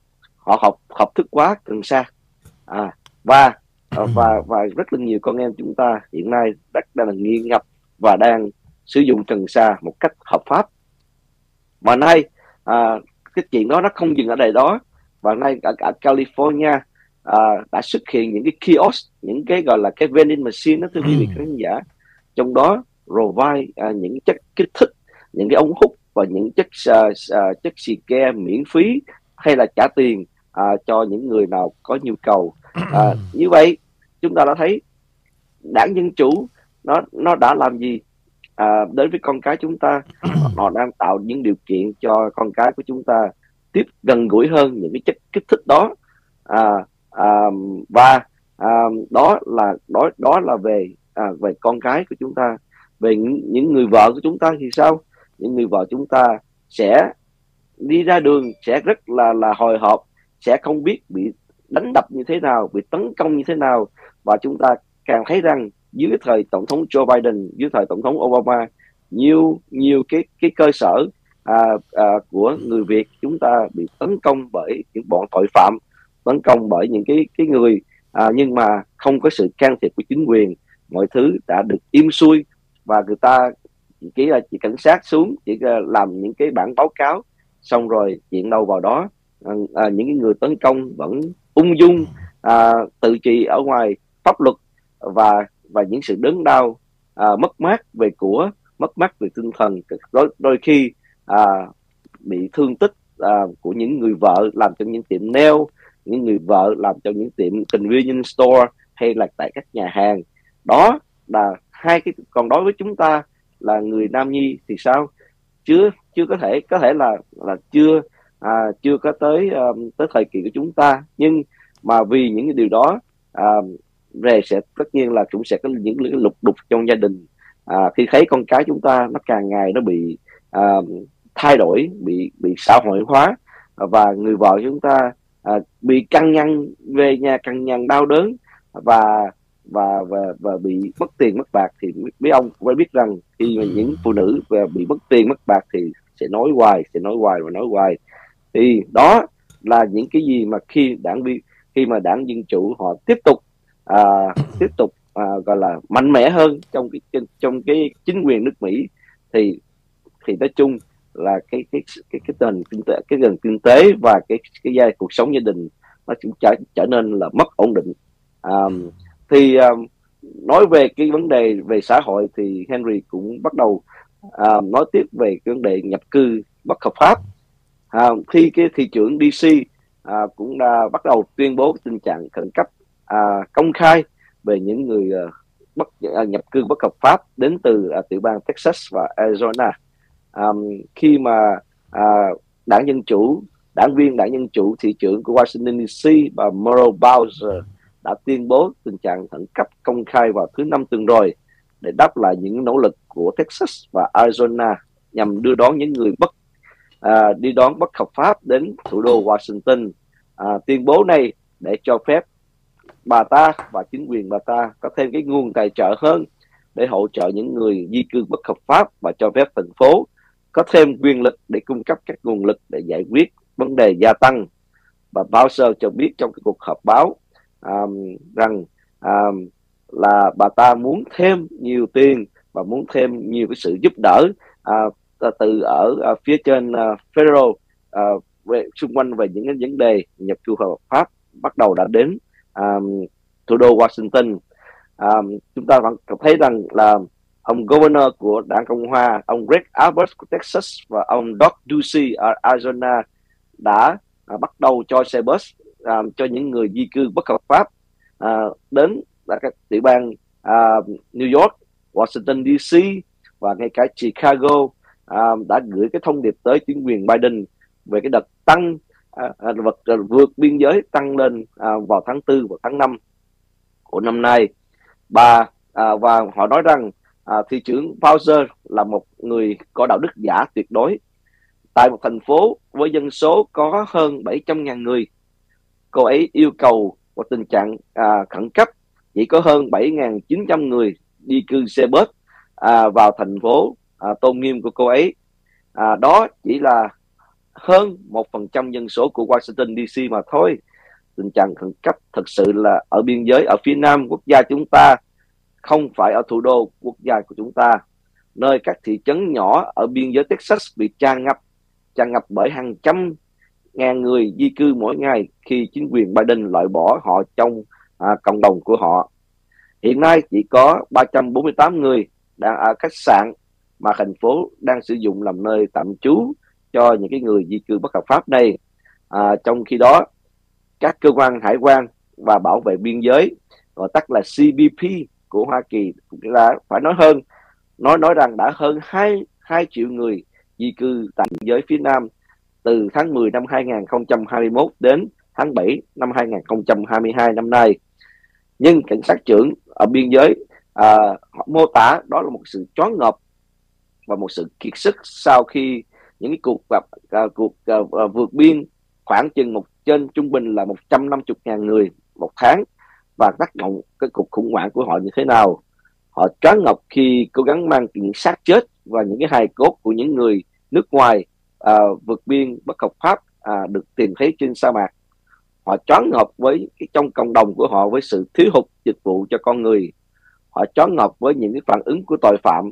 họ học học thức quá cần sa. À, và à, và và rất là nhiều con em chúng ta hiện nay rất đang là nghiện ngập và đang sử dụng cần sa một cách hợp pháp. Mà nay à, cái chuyện đó nó không dừng ở đây đó. Và nay ở cả California à, đã xuất hiện những cái kiosk những cái gọi là cái vending machine đó thưa quý vị khán giả. Trong đó provide à, những chất kích thích những cái ống hút và những chất uh, uh, chất xì ke miễn phí hay là trả tiền à, cho những người nào có nhu cầu. [CLEARS THROAT] À, như vậy chúng ta đã thấy đảng dân chủ nó nó đã làm gì à, đến với con cái chúng ta? [CLEARS THROAT] Nó đang tạo những điều kiện cho con cái của chúng ta tiếp gần gũi hơn những cái chất kích thích đó. À, à, và à, đó là đó đó là về à, về con cái của chúng ta. Về những, những người vợ của chúng ta thì sao? Những người vợ chúng ta sẽ đi ra đường sẽ rất là là hồi hộp sẽ không biết bị đánh đập như thế nào bị tấn công như thế nào. Và chúng ta càng thấy rằng dưới thời tổng thống Joe Biden dưới thời tổng thống Obama nhiều nhiều cái cái cơ sở à, à, của người Việt chúng ta bị tấn công bởi những bọn tội phạm tấn công bởi những cái cái người à, nhưng mà không có sự can thiệp của chính quyền. Mọi thứ đã được im xuôi và người ta chỉ là chỉ cảnh sát xuống chỉ làm những cái bản báo cáo xong rồi chuyện đâu vào đó à, à, những cái người tấn công vẫn ung dung à, tự trị ở ngoài pháp luật và và những sự đớn đau à, mất mát về của mất mát về tinh thần. Đôi, đôi khi à, bị thương tích à, của những người vợ làm cho những tiệm nail những người vợ làm cho những tiệm convenience store hay là tại các nhà hàng. Đó là hai cái còn đối với chúng ta là người nam nhi thì sao? Chưa chưa có thể có thể là là chưa à, chưa có tới um, tới thời kỳ của chúng ta nhưng mà vì những cái điều đó um, à, về sẽ tất nhiên là cũng sẽ có những cái lục đục trong gia đình. À, khi thấy con cái chúng ta nó càng ngày nó bị à, thay đổi bị bị xã hội hóa và người vợ chúng ta à, bị căng nhăn về nhà căng nhăn đau đớn và và và và bị mất tiền mất bạc thì mấy ông phải biết rằng khi mà những phụ nữ bị mất tiền mất bạc thì sẽ nói hoài sẽ nói hoài và nói hoài thì đó là những cái gì mà khi đảng khi mà đảng dân chủ họ tiếp tục à, tiếp tục à, gọi là mạnh mẽ hơn trong cái trong cái chính quyền nước Mỹ thì thì nói chung là cái cái cái cái tình kinh tế cái gần kinh tế và cái cái giai cuộc sống gia đình nó cũng trở trở nên là mất ổn định. À, thì à, nói về cái vấn đề về xã hội thì Henry cũng bắt đầu à, nói tiếp về cái vấn đề nhập cư bất hợp pháp à, khi cái thị trưởng DC à, cũng đã bắt đầu tuyên bố tình trạng khẩn cấp à, công khai về những người à, bất à, nhập cư bất hợp pháp đến từ à, tiểu bang Texas và Arizona. À, khi mà à, đảng dân chủ đảng viên đảng dân chủ thị trưởng của Washington DC và Murrow Bowser đã tuyên bố tình trạng khẩn cấp công khai vào thứ năm tuần rồi để đáp lại những nỗ lực của Texas và Arizona nhằm đưa đón những người bất à, đi đón bất hợp pháp đến thủ đô Washington. À, tuyên bố này để cho phép bà ta và chính quyền bà ta có thêm cái nguồn tài trợ hơn để hỗ trợ những người di cư bất hợp pháp và cho phép thành phố có thêm quyền lực để cung cấp các nguồn lực để giải quyết vấn đề gia tăng. Bà Bowser cho biết trong cái cuộc họp báo um, rằng um, là bà ta muốn thêm nhiều tiền và muốn thêm nhiều cái sự giúp đỡ uh, từ ở phía trên à, federal à, về xung quanh về những cái vấn đề nhập cư hợp pháp bắt đầu đã đến um, thủ đô Washington. Um, chúng ta vẫn thấy rằng là ông governor của đảng cộng hòa ông Greg Abbott của Texas và ông Doug Ducey ở Arizona đã uh, bắt đầu cho xe bus um, cho những người di cư bất hợp pháp uh, đến các tiểu bang uh, New York, Washington DC và ngay cả Chicago uh, đã gửi cái thông điệp tới chính quyền Biden về cái đợt tăng uh, vật uh, vượt biên giới tăng lên uh, vào tháng 4 và tháng 5 của năm nay. Bà uh, và họ nói rằng uh, thị trưởng Bowser là một người có đạo đức giả tuyệt đối. Tại một thành phố với dân số có hơn 700.000 người, cô ấy yêu cầu một tình trạng à, khẩn cấp chỉ có hơn 7.900 người đi cư xe bus à, vào thành phố à, tôn nghiêm của cô ấy. À, đó chỉ là hơn một phần trăm dân số của Washington DC mà thôi. Tình trạng khẩn cấp thực sự là ở biên giới ở phía nam quốc gia chúng ta, không phải ở thủ đô quốc gia của chúng ta, nơi các thị trấn nhỏ ở biên giới Texas bị tràn ngập, tràn ngập bởi hàng trăm ngàn người di cư mỗi ngày khi chính quyền Biden loại bỏ họ trong à, cộng đồng của họ. Hiện nay chỉ có 348 người đang ở khách sạn mà thành phố đang sử dụng làm nơi tạm trú cho những cái người di cư bất hợp pháp này. À, trong khi đó các cơ quan hải quan và bảo vệ biên giới gọi tắt là CBP của Hoa Kỳ cũng là phải nói hơn nói nói rằng đã hơn 2 2 triệu người di cư tại biên giới phía Nam từ tháng 10 năm 2021 đến tháng 7 năm 2022 năm nay. Nhưng cảnh sát trưởng ở biên giới à, họ mô tả đó là một sự choáng ngợp và một sự kiệt sức sau khi những cái cuộc gặp à, cuộc à, à vượt biên khoảng chừng một trên trung bình là 150.000 người một tháng. Và tác động cái cuộc khủng hoảng của họ như thế nào? Họ choáng ngọc khi cố gắng mang những xác chết và những cái hài cốt của những người nước ngoài à, vượt biên bất hợp pháp à, được tìm thấy trên sa mạc. Họ choáng ngợp với cái trong cộng đồng của họ với sự thiếu hụt dịch vụ cho con người. Họ choáng ngợp với những cái phản ứng của tội phạm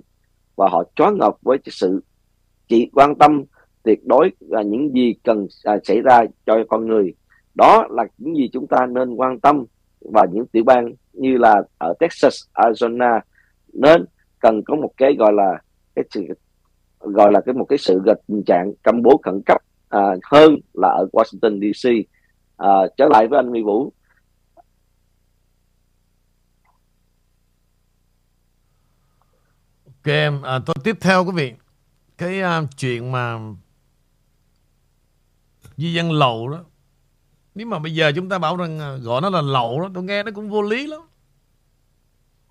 và họ choáng ngợp với sự chỉ quan tâm tuyệt đối là những gì cần à, xảy ra cho con người. Đó là những gì chúng ta nên quan tâm và những tiểu bang như là ở Texas, Arizona nên cần có một cái gọi là cái sự gọi là cái một cái sự gật tình trạng công bố khẩn cấp à, hơn là ở Washington DC à, trở lại với anh Huy Vũ Ok, à, tôi tiếp theo quý vị. Cái uh, chuyện mà di dân lậu đó. Nếu mà bây giờ chúng ta bảo rằng à, gọi nó là lậu đó tôi nghe nó cũng vô lý lắm.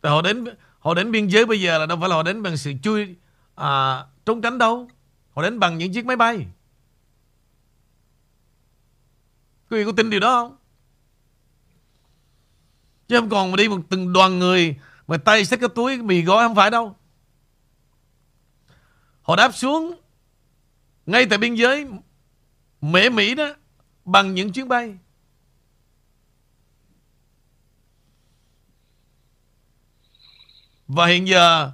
Tại họ đến họ đến biên giới bây giờ là đâu phải là họ đến bằng sự chui à, trốn tránh đâu. Họ đến bằng những chiếc máy bay. Quý vị có tin điều đó không? Chứ không còn mà đi một từng đoàn người mà tay xách cái túi mì gói không phải đâu họ đáp xuống ngay tại biên giới Mễ Mỹ đó bằng những chuyến bay. Và hiện giờ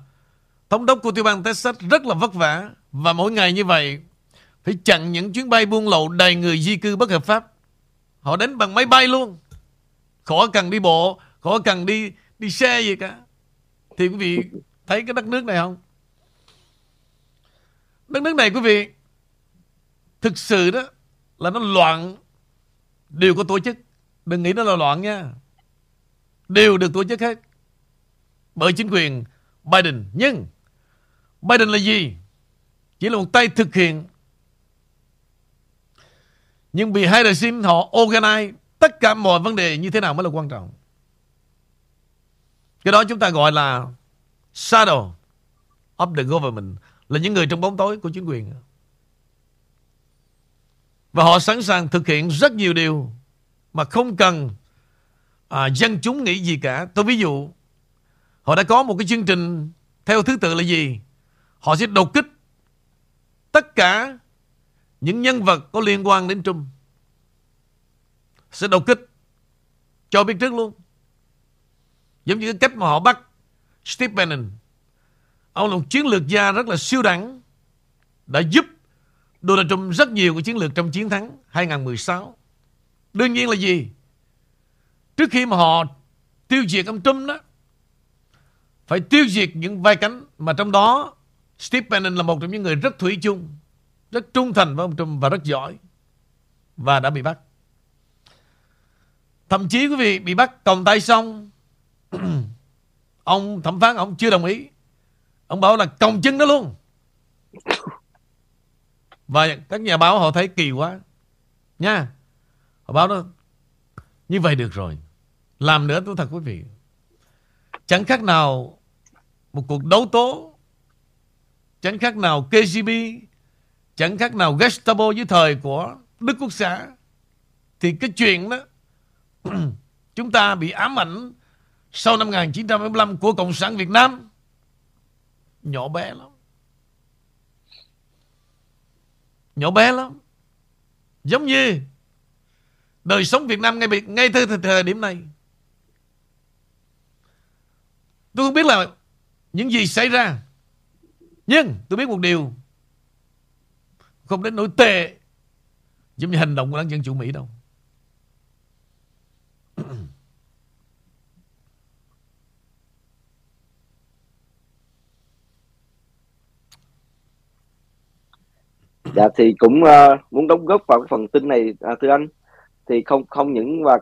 thống đốc của tiểu bang Texas rất là vất vả và mỗi ngày như vậy phải chặn những chuyến bay buôn lậu đầy người di cư bất hợp pháp. Họ đến bằng máy bay luôn. Khỏi cần đi bộ, khỏi cần đi đi xe gì cả. Thì quý vị thấy cái đất nước này không? Đất nước này, quý vị, thực sự đó là nó loạn đều có tổ chức. Đừng nghĩ nó là loạn nha. Đều được tổ chức hết. Bởi chính quyền Biden. Nhưng Biden là gì? Chỉ là một tay thực hiện. Nhưng vì hai regime họ organize tất cả mọi vấn đề như thế nào mới là quan trọng. Cái đó chúng ta gọi là shadow of the government là những người trong bóng tối của chính quyền và họ sẵn sàng thực hiện rất nhiều điều mà không cần à, dân chúng nghĩ gì cả. Tôi ví dụ, họ đã có một cái chương trình theo thứ tự là gì? Họ sẽ đột kích tất cả những nhân vật có liên quan đến Trung. Sẽ đột kích cho biết trước luôn. Giống như cái cách mà họ bắt Steve Bannon. Ông là một chiến lược gia rất là siêu đẳng đã giúp Donald Trump rất nhiều cái chiến lược trong chiến thắng 2016. Đương nhiên là gì? Trước khi mà họ tiêu diệt ông Trump đó, phải tiêu diệt những vai cánh mà trong đó Steve Bannon là một trong những người rất thủy chung, rất trung thành với ông Trump và rất giỏi và đã bị bắt. Thậm chí quý vị bị bắt còng tay xong [CLEARS THROAT] ông thẩm phán ông chưa đồng ý. Ông bảo là còng chân đó luôn. Và các nhà báo họ thấy kỳ quá. Nha. Họ báo đó. Như vậy được rồi. Làm nữa tôi thật quý vị. Chẳng khác nào một cuộc đấu tố. Chẳng khác nào KGB. Chẳng khác nào Gestapo dưới thời của Đức Quốc xã. Thì cái chuyện đó, [CLEARS THROAT] chúng ta bị ám ảnh sau năm 1975 của Cộng sản Việt Nam nhỏ bé lắm. Nhỏ bé lắm. Giống như Đời sống Việt Nam ngay, ngay từ thời điểm này. Tôi không biết là Những gì xảy ra Nhưng tôi biết một điều. Không đến nỗi tệ Giống như hành động của đảng Dân Chủ Mỹ đâu. Dạ thì cũng uh, muốn đóng góp vào cái phần tin này uh, thưa anh. Thì không không những và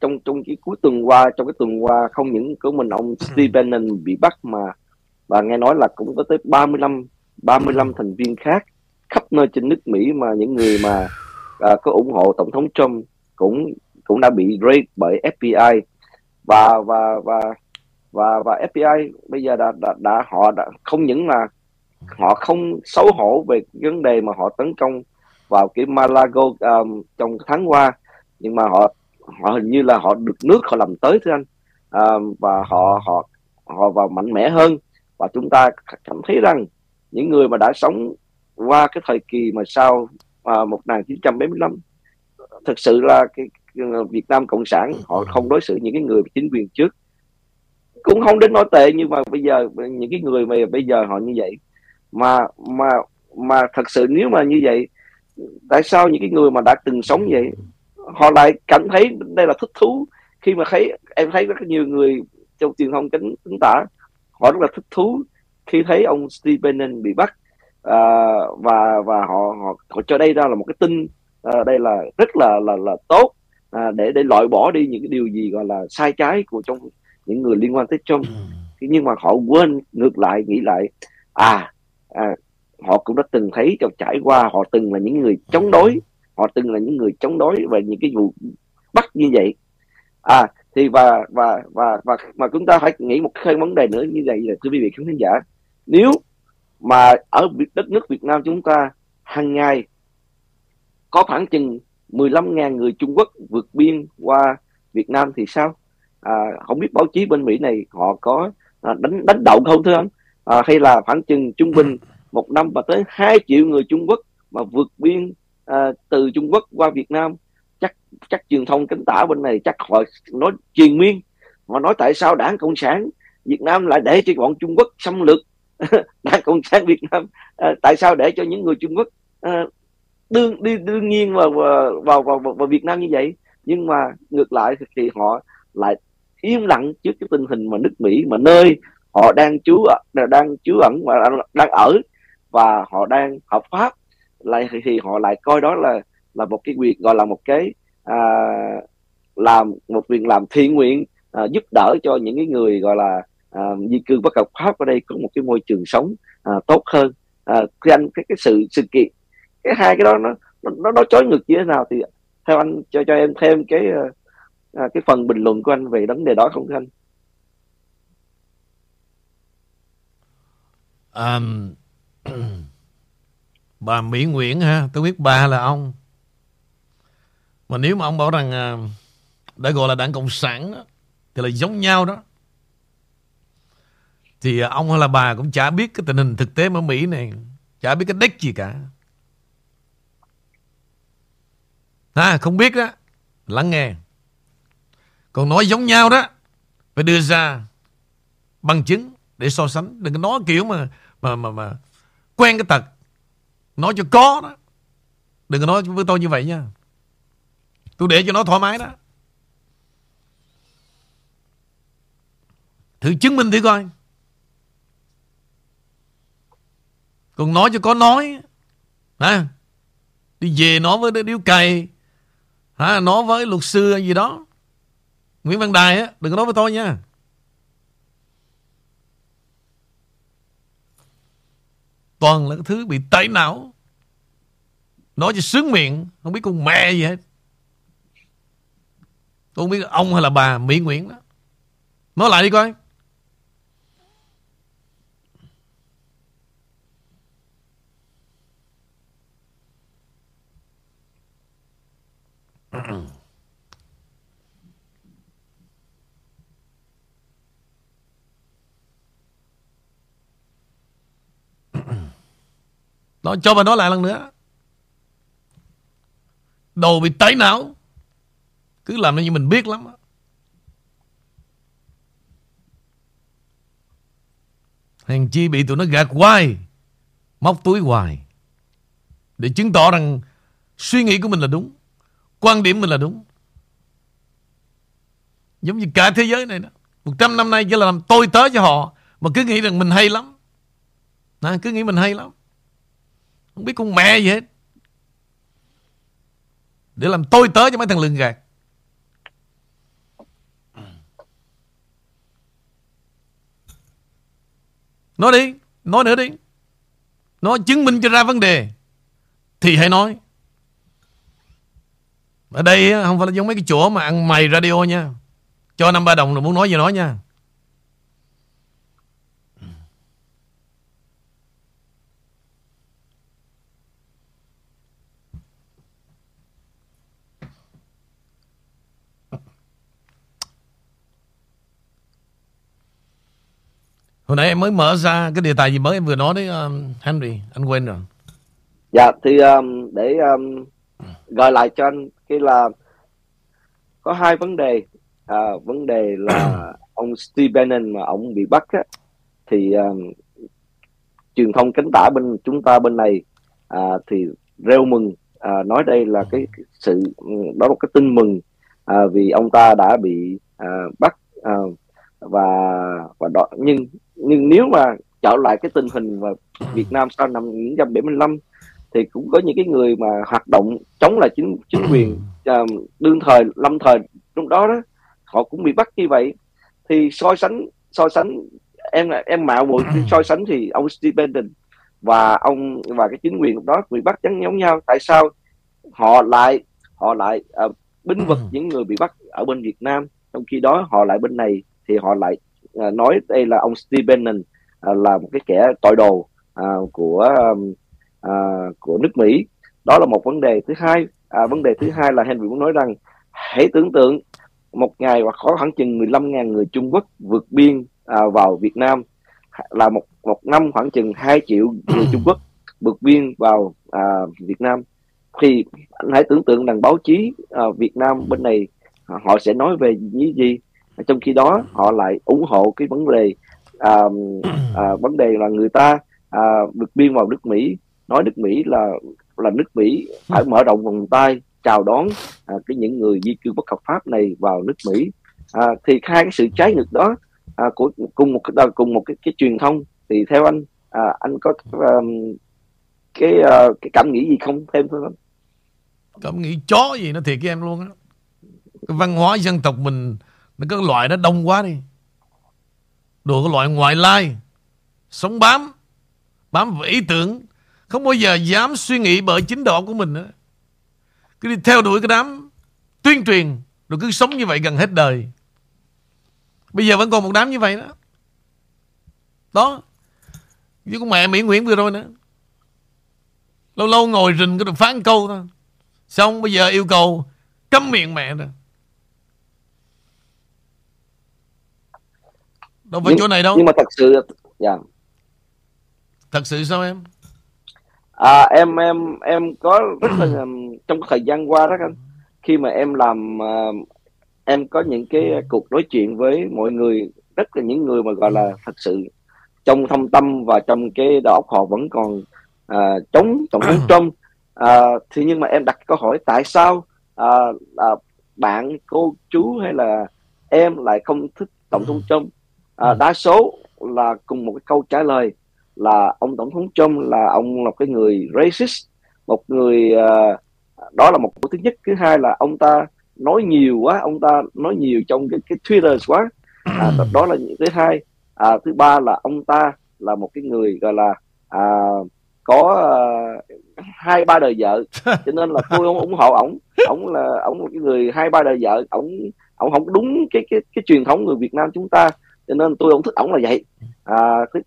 trong trong cái cuối tuần qua trong cái tuần qua không những của mình ông Steve Bannon bị bắt mà và nghe nói là cũng có tới 35 35 thành viên khác khắp nơi trên nước Mỹ mà những người mà uh, có ủng hộ tổng thống Trump cũng cũng đã bị raid bởi FBI và và và và và FBI bây giờ đã đã, đã họ đã không những là họ không xấu hổ về vấn đề mà họ tấn công vào cái Malago um, trong tháng qua nhưng mà họ họ hình như là họ được nước họ làm tới thưa anh. Um, và họ họ họ vào mạnh mẽ hơn. Và chúng ta cảm thấy rằng những người mà đã sống qua cái thời kỳ mà sau à, uh, 1975 thực sự là cái, cái Việt Nam cộng sản họ không đối xử những cái người chính quyền trước. Cũng không đến nói tệ nhưng mà bây giờ những cái người mà bây giờ họ như vậy mà mà mà thật sự nếu mà như vậy tại sao những cái người mà đã từng sống vậy họ lại cảm thấy đây là thích thú khi mà thấy em thấy rất nhiều người trong truyền thông kính tính tả họ rất là thích thú khi thấy ông Steve Bannon bị bắt. À, và và họ họ họ cho đây ra là một cái tin à, đây là rất là là là tốt à, để để loại bỏ đi những cái điều gì gọi là sai trái của trong những người liên quan tới Trump. Ừ. nhưng mà họ quên ngược lại nghĩ lại à, à họ cũng đã từng thấy cho trải qua họ từng là những người chống đối họ từng là những người chống đối về những cái vụ bắt như vậy à thì và và và và mà chúng ta phải nghĩ một cái vấn đề nữa như vậy là thưa quý vị khán giả nếu mà ở đất nước Việt Nam chúng ta hàng ngày có khoảng chừng 15.000 người Trung Quốc vượt biên qua Việt Nam thì sao? À, không biết báo chí bên Mỹ này họ có à, đánh đánh động không thưa anh? À, hay là khoảng chừng trung bình một năm và tới 2 triệu người Trung Quốc mà vượt biên à, từ Trung Quốc qua Việt Nam chắc chắc truyền thông cánh tả bên này chắc họ nói truyền miên. Họ nói tại sao đảng cộng sản Việt Nam lại để cho bọn Trung Quốc xâm lược? [LAUGHS] Đảng cộng sản Việt Nam à, tại sao để cho những người Trung Quốc à, đương đi đương nhiên vào, vào vào vào vào Việt Nam như vậy? Nhưng mà ngược lại thì họ lại im lặng trước cái tình hình mà nước Mỹ mà nơi họ đang trú đang trú ẩn và đang ở và họ đang hợp pháp. Lại thì họ lại coi đó là là một cái việc gọi là một cái à, làm một việc làm thiện nguyện à, giúp đỡ cho những cái người gọi là à, di cư bất hợp pháp ở đây có một cái môi trường sống à, tốt hơn. À, khi anh cái cái sự sự kiện cái hai cái đó nó nó nó chối ngược như thế nào thì theo anh cho cho em thêm cái à, à, cái phần bình luận của anh về vấn đề đó không thưa anh? Um, [CLEARS THROAT] bà Mỹ Nguyễn ha tôi biết bà là ông. Mà nếu mà ông bảo rằng à, đã gọi là đảng cộng sản đó, thì là giống nhau đó. Thì ờ, ông hay là bà cũng chả biết cái tình hình thực tế ở Mỹ này chả biết cái đích gì cả. Ha không biết đó lắng nghe. Còn nói giống nhau đó phải đưa ra bằng chứng để so sánh. Đừng có nói kiểu mà mà mà mà, quen cái tật. Nói cho có đó. Đừng có nói với tôi như vậy nha. Tôi để cho nó thoải mái đó. Thử chứng minh thử coi. Còn nói cho có nói. Hả? Đi về nói với điếu cày. Hả? Nói với luật sư gì đó. Nguyễn Văn Đài á, đừng có nói với tôi nha. Toàn là cái thứ bị tẩy não. Nói cho sướng miệng, không biết con mẹ gì hết. Tôi không biết ông hay là bà Mỹ Nguyễn đó. Nói lại đi coi. Nó cho bà nói lại lần nữa. Đồ bị tẩy não. Cứ làm như mình biết lắm. Hàng chi bị tụi nó gạt hoài. Móc túi hoài. Để chứng tỏ rằng suy nghĩ của mình là đúng. Quan điểm mình là đúng. Giống như cả thế giới này đó. Một trăm năm nay chỉ là làm tôi tớ cho họ. Mà cứ nghĩ rằng mình hay lắm. À, cứ nghĩ mình hay lắm. Không biết con mẹ gì hết để làm tôi tớ cho mấy thằng lừng gạt. Nói đi, nói nữa đi. Nó chứng minh cho ra vấn đề thì hãy nói. Ở đây không phải là giống mấy cái chỗ mà ăn mày radio nha. Cho năm ba đồng rồi muốn nói gì nói nha. Hồi nãy em mới mở ra cái đề tài gì mới em vừa nói đấy um, Henry, anh quên rồi. Dạ thì um, để um, gọi lại cho anh cái là có hai vấn đề. À, vấn đề là [COUGHS] ông Steve Bannon mà ông bị bắt á, thì um, truyền thông cánh tả bên chúng ta bên này à, thì reo mừng à, nói đây là cái, sự đó là một cái tin mừng à, vì ông ta đã bị à, bắt à, và và đó nhưng nhưng nếu mà trở lại cái tình hình mà Việt Nam sau năm 1975 thì cũng có những cái người mà hoạt động chống lại chính chính quyền uh, đương thời lâm thời lúc đó đó họ cũng bị bắt như vậy. Thì so sánh so sánh em em mạo muội so sánh thì ông Steve Bannon và ông và cái chính quyền lúc đó bị bắt giống giống nhau. Tại sao họ lại họ lại uh, binh vực những người bị bắt ở bên Việt Nam trong khi đó họ lại bên này thì họ lại à, nói đây là ông Steve Bannon à, là một cái kẻ tội đồ à, của um, của nước Mỹ. Đó là một vấn đề thứ hai. À, vấn đề thứ hai là Henry muốn nói rằng hãy tưởng tượng một ngày hoặc có khoảng chừng 15.000 người Trung Quốc vượt biên à, vào Việt Nam là một một năm khoảng chừng 2 triệu người Trung Quốc vượt biên vào à, Việt Nam. Thì anh hãy tưởng tượng rằng báo chí à, Việt Nam bên này họ sẽ nói về những gì? Trong khi đó họ lại ủng hộ cái vấn đề à, à, vấn đề là người ta à, vượt biên vào nước Mỹ nói nước Mỹ là là nước Mỹ phải mở rộng vòng tay chào đón à, cái những người di cư bất hợp pháp này vào nước Mỹ à, thì hai cái sự trái ngược đó à, của cùng một cái cùng một cái, cái truyền thông thì theo anh à, anh có um, cái uh, cái cảm nghĩ gì không thêm thôi không? Cảm nghĩ chó gì nó thiệt với em luôn á. Cái văn hóa dân tộc mình nó cái loại nó đông quá đi. Đồ cái loại ngoại lai. Sống bám. Bám vào ý tưởng. Không bao giờ dám suy nghĩ bởi chính độ của mình nữa. Cứ đi theo đuổi cái đám Tuyên truyền, Rồi cứ sống như vậy gần hết đời. Bây giờ vẫn còn một đám như vậy đó. Đó. Với con mẹ Mỹ Nguyễn vừa rồi nữa. Lâu lâu ngồi rình cái được phán câu thôi. Xong bây giờ yêu cầu Cấm miệng mẹ rồi. Đâu phải nhưng, chỗ này đâu. Nhưng mà thật sự dạ. Thật sự sao em? À em em em có rất là trong thời gian qua đó anh khi mà em làm uh, em có những cái cuộc nói chuyện với mọi người rất là những người mà gọi là thật sự trong thâm tâm và trong cái đầu óc họ vẫn còn uh, chống tổng thống Trump uh, thì nhưng mà em đặt câu hỏi tại sao uh, uh, bạn cô chú hay là em lại không thích tổng thống Trump à, ừ. đa số là cùng một cái câu trả lời là ông tổng thống Trump là ông là cái người racist một người uh, đó là một cái thứ nhất. Thứ hai là ông ta nói nhiều quá ông ta nói nhiều trong cái cái Twitter quá. À, ừ. đó là thứ hai. À, thứ ba là ông ta là một cái người gọi là à, có uh, hai ba đời vợ. [LAUGHS] Cho nên là tôi không ủng hộ ổng. Ổng là ổng là cái người hai ba đời vợ. Ổng ổng không đúng cái cái cái truyền thống người Việt Nam chúng ta cho nên tôi không thích ổng là vậy. À,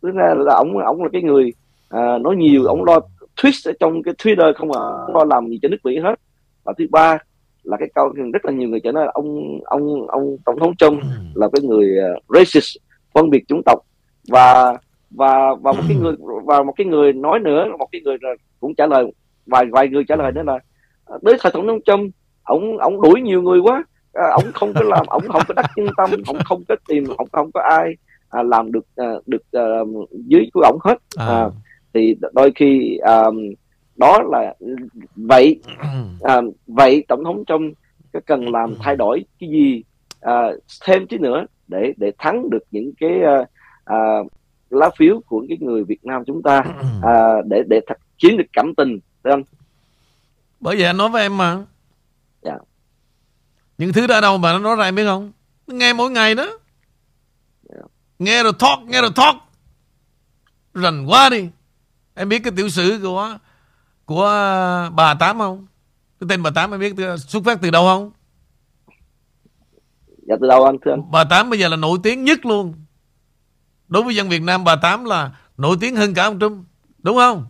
thứ ra là ổng ổng là cái người à, nói nhiều ổng lo twist ở trong cái Twitter không à lo làm gì cho nước Mỹ hết. Và thứ ba là cái câu rất là nhiều người cho nói ông ông ông tổng thống Trump là cái người uh, racist phân biệt chủng tộc. Và và và một cái người và một cái người nói nữa một cái người cũng trả lời vài vài người trả lời nữa là tới thời tổng thống Trump ông ông đuổi nhiều người quá à, ông không có làm ông không có đắc nhân tâm ông không có tìm ông không có ai à, làm được à, được à, dưới của ông hết à. À, thì đôi khi à, đó là vậy à, vậy tổng thống trong cần làm thay đổi cái gì à, thêm chứ nữa để để thắng được những cái à, à, lá phiếu của cái người Việt Nam chúng ta à, để để th- chiếm được cảm tình phải không? Bởi vậy anh nói với em mà Dạ. Những thứ đó đâu mà nó nói ra em biết không? Nghe mỗi ngày đó. Nghe rồi talk, nghe rồi talk. Rành quá đi. Em biết cái tiểu sử của của bà Tám không? Cái tên bà Tám em biết xuất phát từ đâu không? Dạ từ đâu anh thưa anh? Bà Tám bây giờ là nổi tiếng nhất luôn. Đối với dân Việt Nam bà Tám là nổi tiếng hơn cả ông Trump. Đúng không?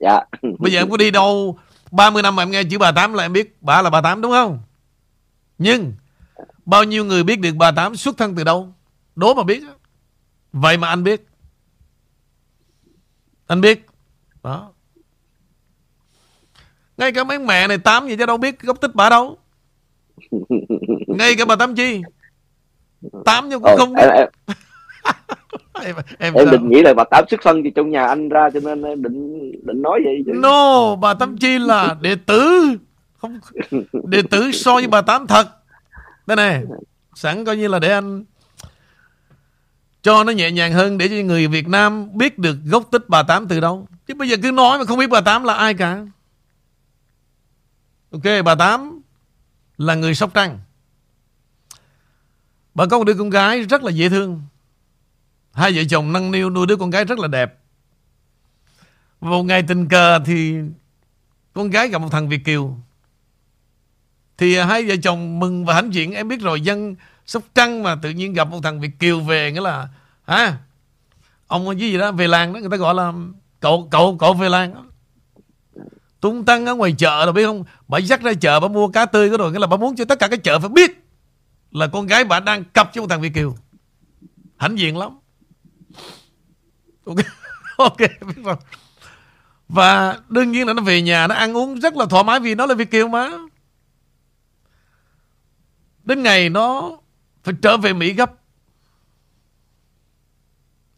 Dạ. Bây giờ em có đi đâu 30 năm mà em nghe chữ bà Tám là em biết bà là bà Tám đúng không? Nhưng bao nhiêu người biết được bà Tám xuất thân từ đâu? Đố mà biết. Vậy mà anh biết. Anh biết. Đó. Ngay cả mấy mẹ này Tám gì chứ đâu biết gốc tích bà đâu. [LAUGHS] Ngay cả bà Tám Chi. Tám nhưng cũng Ồ, không biết. em, [LAUGHS] em, Em, em, định nghĩ là bà tám xuất thân thì trong nhà anh ra cho nên em định định nói vậy chứ. No, bà Tám Chi là đệ tử. Không [LAUGHS] đệ tử so với bà Tám thật. Đây này, sẵn coi như là để anh cho nó nhẹ nhàng hơn để cho người Việt Nam biết được gốc tích bà Tám từ đâu. Chứ bây giờ cứ nói mà không biết bà Tám là ai cả. Ok, bà Tám là người Sóc Trăng. Bà có một đứa con gái rất là dễ thương. Hai vợ chồng nâng niu nuôi đứa con gái rất là đẹp. Một ngày tình cờ thì con gái gặp một thằng Việt Kiều. Thì à, hai vợ chồng mừng và hãnh diện. Em biết rồi dân Sóc Trăng mà tự nhiên gặp một thằng Việt Kiều về nghĩa là hả? Ông cái gì đó về làng đó người ta gọi là cậu cậu cậu về làng đó. Tung tăng ở ngoài chợ rồi biết không? Bà dắt ra chợ bà mua cá tươi cái rồi nghĩa là bà muốn cho tất cả cái chợ phải biết là con gái bà đang cặp với một thằng Việt Kiều. Hãnh diện lắm. Ok, [LAUGHS] ok biết rồi. Và đương nhiên là nó về nhà nó ăn uống rất là thoải mái vì nó là Việt Kiều mà. Đến ngày nó phải trở về Mỹ gấp.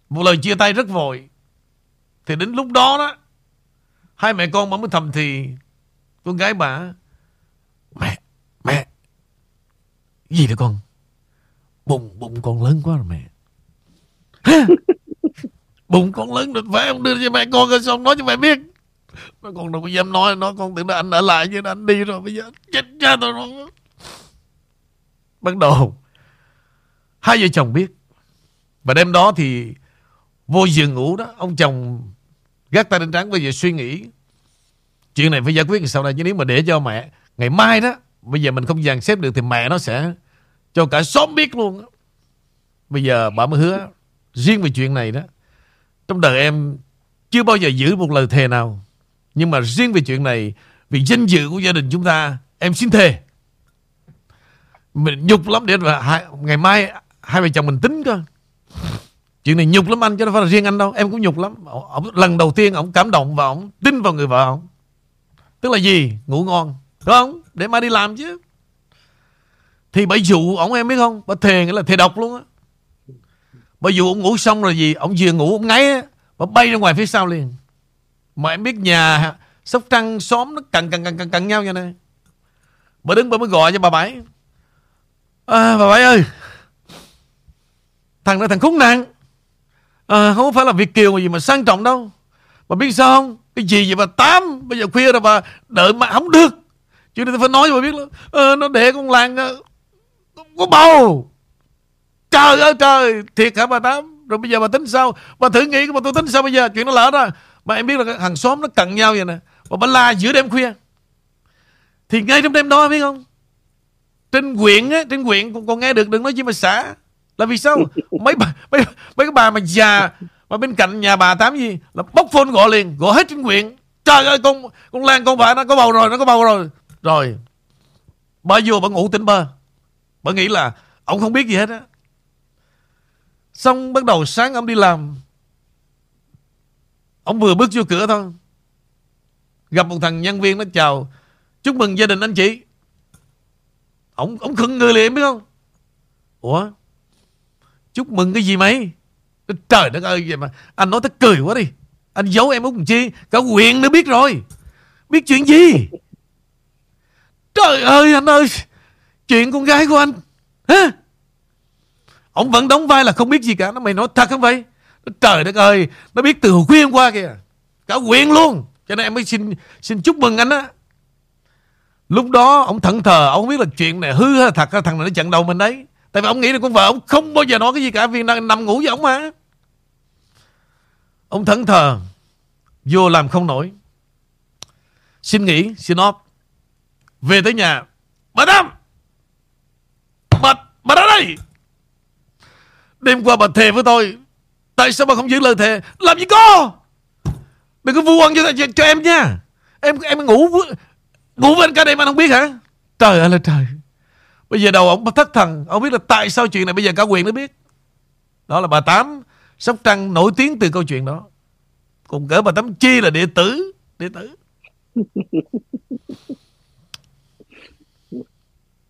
Một lời chia tay rất vội. Thì đến lúc đó đó, hai mẹ con bà mới thầm thì con gái bà Mẹ, mẹ, gì đó con? Bụng, bụng con lớn quá rồi mẹ. Hả? [LAUGHS] bụng con lớn rồi phải không đưa cho mẹ con rồi xong nói cho mẹ biết mà con đâu có dám nói nó con tưởng là anh ở lại chứ anh đi rồi bây giờ chết cha tôi rồi bắt đầu hai vợ chồng biết và đêm đó thì vô giường ngủ đó ông chồng gác tay lên trắng bây giờ suy nghĩ chuyện này phải giải quyết sau này chứ nếu mà để cho mẹ ngày mai đó bây giờ mình không dàn xếp được thì mẹ nó sẽ cho cả xóm biết luôn đó. bây giờ bà mới hứa riêng về chuyện này đó trong đời em chưa bao giờ giữ một lời thề nào. Nhưng mà riêng về chuyện này, vì danh dự của gia đình chúng ta, em xin thề. Mình nhục lắm để mà hai, ngày mai hai vợ chồng mình tính cơ. Chuyện này nhục lắm anh, chứ đâu phải là riêng anh đâu. Em cũng nhục lắm. Ông, lần đầu tiên ông cảm động và ông tin vào người vợ ông. Tức là gì? Ngủ ngon. Đúng không? Để mai đi làm chứ. Thì bà dụ ông em biết không? Bà thề nghĩa là thề độc luôn á. Bởi dù ông ngủ xong rồi gì Ông vừa ngủ ông ngáy á Bà bay ra ngoài phía sau liền Mà em biết nhà Sóc Trăng xóm nó cằn cằn cằn cằn cận nhau như này Bà đứng bà mới gọi cho bà Bảy à, Bà Bảy ơi. Thằng đó thằng khốn nạn. À, Không phải là Việt Kiều mà gì mà sang trọng đâu. Bà biết sao không? Cái gì vậy bà Tám? Bây giờ khuya rồi bà đợi mà không được. Chứ tôi phải nói cho bà biết là à, Nó để con làng ờ, Có bầu. Trời ơi trời. Thiệt hả bà Tám? Rồi bây giờ bà tính sao? Bà thử nghĩ mà tôi tính sao bây giờ? Chuyện nó lỡ ra. Mà em biết là hàng xóm nó cận nhau vậy nè. Mà bà la giữa đêm khuya. Thì ngay trong đêm đó biết không? Trên huyện á Trên huyện còn, còn nghe được đừng nói chi mà xã Là vì sao? Mấy bà mấy, mấy cái bà mà già Mà bên cạnh nhà bà Tám gì Là bóc phone gọi liền Gọi hết trên huyện Trời ơi con con Lan con bà nó có bầu rồi Nó có bầu rồi. Rồi Bà vô bà ngủ tỉnh bơ Bà nghĩ là Ông không biết gì hết á. Xong bắt đầu sáng ông đi làm. Ông vừa bước vô cửa thôi. Gặp một thằng nhân viên nó chào Chúc mừng gia đình anh chị. Ông ông khựng người liền, biết không? Ủa? Chúc mừng cái gì mày? Trời đất ơi, vậy mà Anh nói tới cười quá đi. Anh giấu em Út chi? Cả huyện nữa biết rồi. Biết chuyện gì? Trời ơi, anh ơi. Chuyện con gái của anh. Hả? Ông vẫn đóng vai là không biết gì cả. Nó mày nói thật không vậy? Trời đất ơi, Nó biết từ hồi khuya hôm qua kìa. Cả quyện luôn. Cho nên em mới xin xin chúc mừng anh á. Lúc đó ông thẫn thờ Ông không biết là chuyện này hư hay thật Thằng này nó chặn đầu mình đấy. Tại vì ông nghĩ là con vợ ông không bao giờ nói cái gì cả Vì đang nằm ngủ với ông mà. Ông thẫn thờ Vô làm không nổi. Xin nghỉ, xin off. Về tới nhà. Bà Năm Bà, bà ra đây! Đêm qua bà thề với tôi Tại sao bà không giữ lời thề? Làm gì có? Đừng có vu oan cho, cho, cho em nha. Em em ngủ ngủ với anh cả đêm anh không biết hả? Trời ơi là trời. Bây giờ đầu ông thất thần Ông biết là tại sao chuyện này bây giờ cả quyền nó biết. Đó là bà Tám Sóc Trăng nổi tiếng từ câu chuyện đó. Còn cỡ bà Tám Chi là đệ tử Đệ tử. [LAUGHS]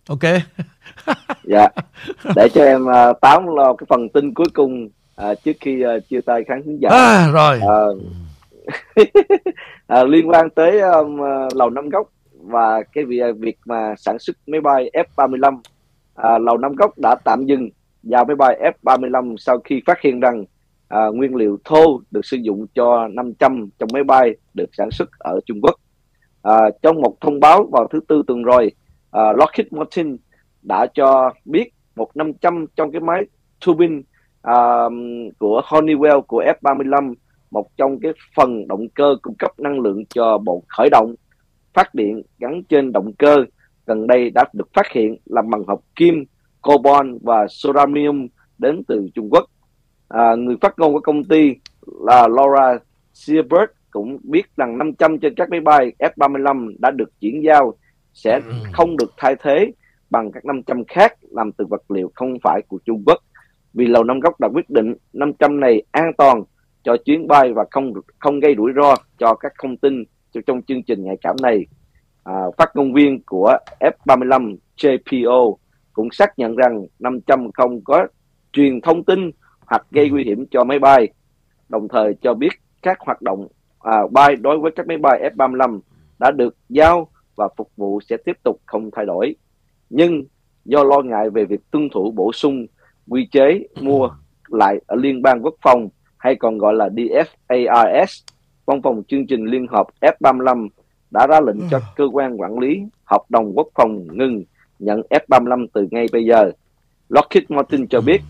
Ok. [LAUGHS] Dạ. Để cho em uh, Tám lo cái phần tin cuối cùng uh, Trước khi uh, chia tay khán thính giả. À, Rồi. Uh, [LAUGHS] uh, Liên quan tới um, uh, Lầu Năm Góc và cái việc, việc mà sản xuất máy bay F-35 à, Lầu Năm Góc đã tạm dừng giao máy bay F-35 sau khi phát hiện rằng à, nguyên liệu thô được sử dụng cho 500 trong máy bay được sản xuất ở Trung Quốc. À, trong một thông báo vào thứ tư tuần rồi, à, Lockheed Martin đã cho biết một 500 trong cái máy turbine à, của Honeywell của F-35 một trong cái phần động cơ cung cấp năng lượng cho bộ khởi động phát điện gắn trên động cơ gần đây đã được phát hiện làm bằng hợp kim, cobalt và ceramium đến từ Trung Quốc. À, người phát ngôn của công ty là Laura Seabird cũng biết rằng 500 trên các máy bay F-35 đã được chuyển giao sẽ ừ. không được thay thế bằng các 500 khác làm từ vật liệu không phải của Trung Quốc. Vì Lầu Năm Góc đã quyết định 500 này an toàn cho chuyến bay và không không gây rủi ro cho các thông tin trong chương trình nhạy cảm này. À, phát ngôn viên của F35 JPO cũng xác nhận rằng 500 không có truyền thông tin hoặc gây nguy hiểm cho máy bay, đồng thời cho biết các hoạt động à, bay đối với các máy bay F35 đã được giao và phục vụ sẽ tiếp tục không thay đổi. Nhưng do lo ngại về việc tuân thủ bổ sung quy chế mua lại ở Liên bang Quốc phòng hay còn gọi là DFARS, Văn phòng chương trình Liên hợp F35 đã ra lệnh cho cơ quan quản lý hợp đồng quốc phòng ngừng nhận F35 từ ngay bây giờ. Lockheed Martin cho biết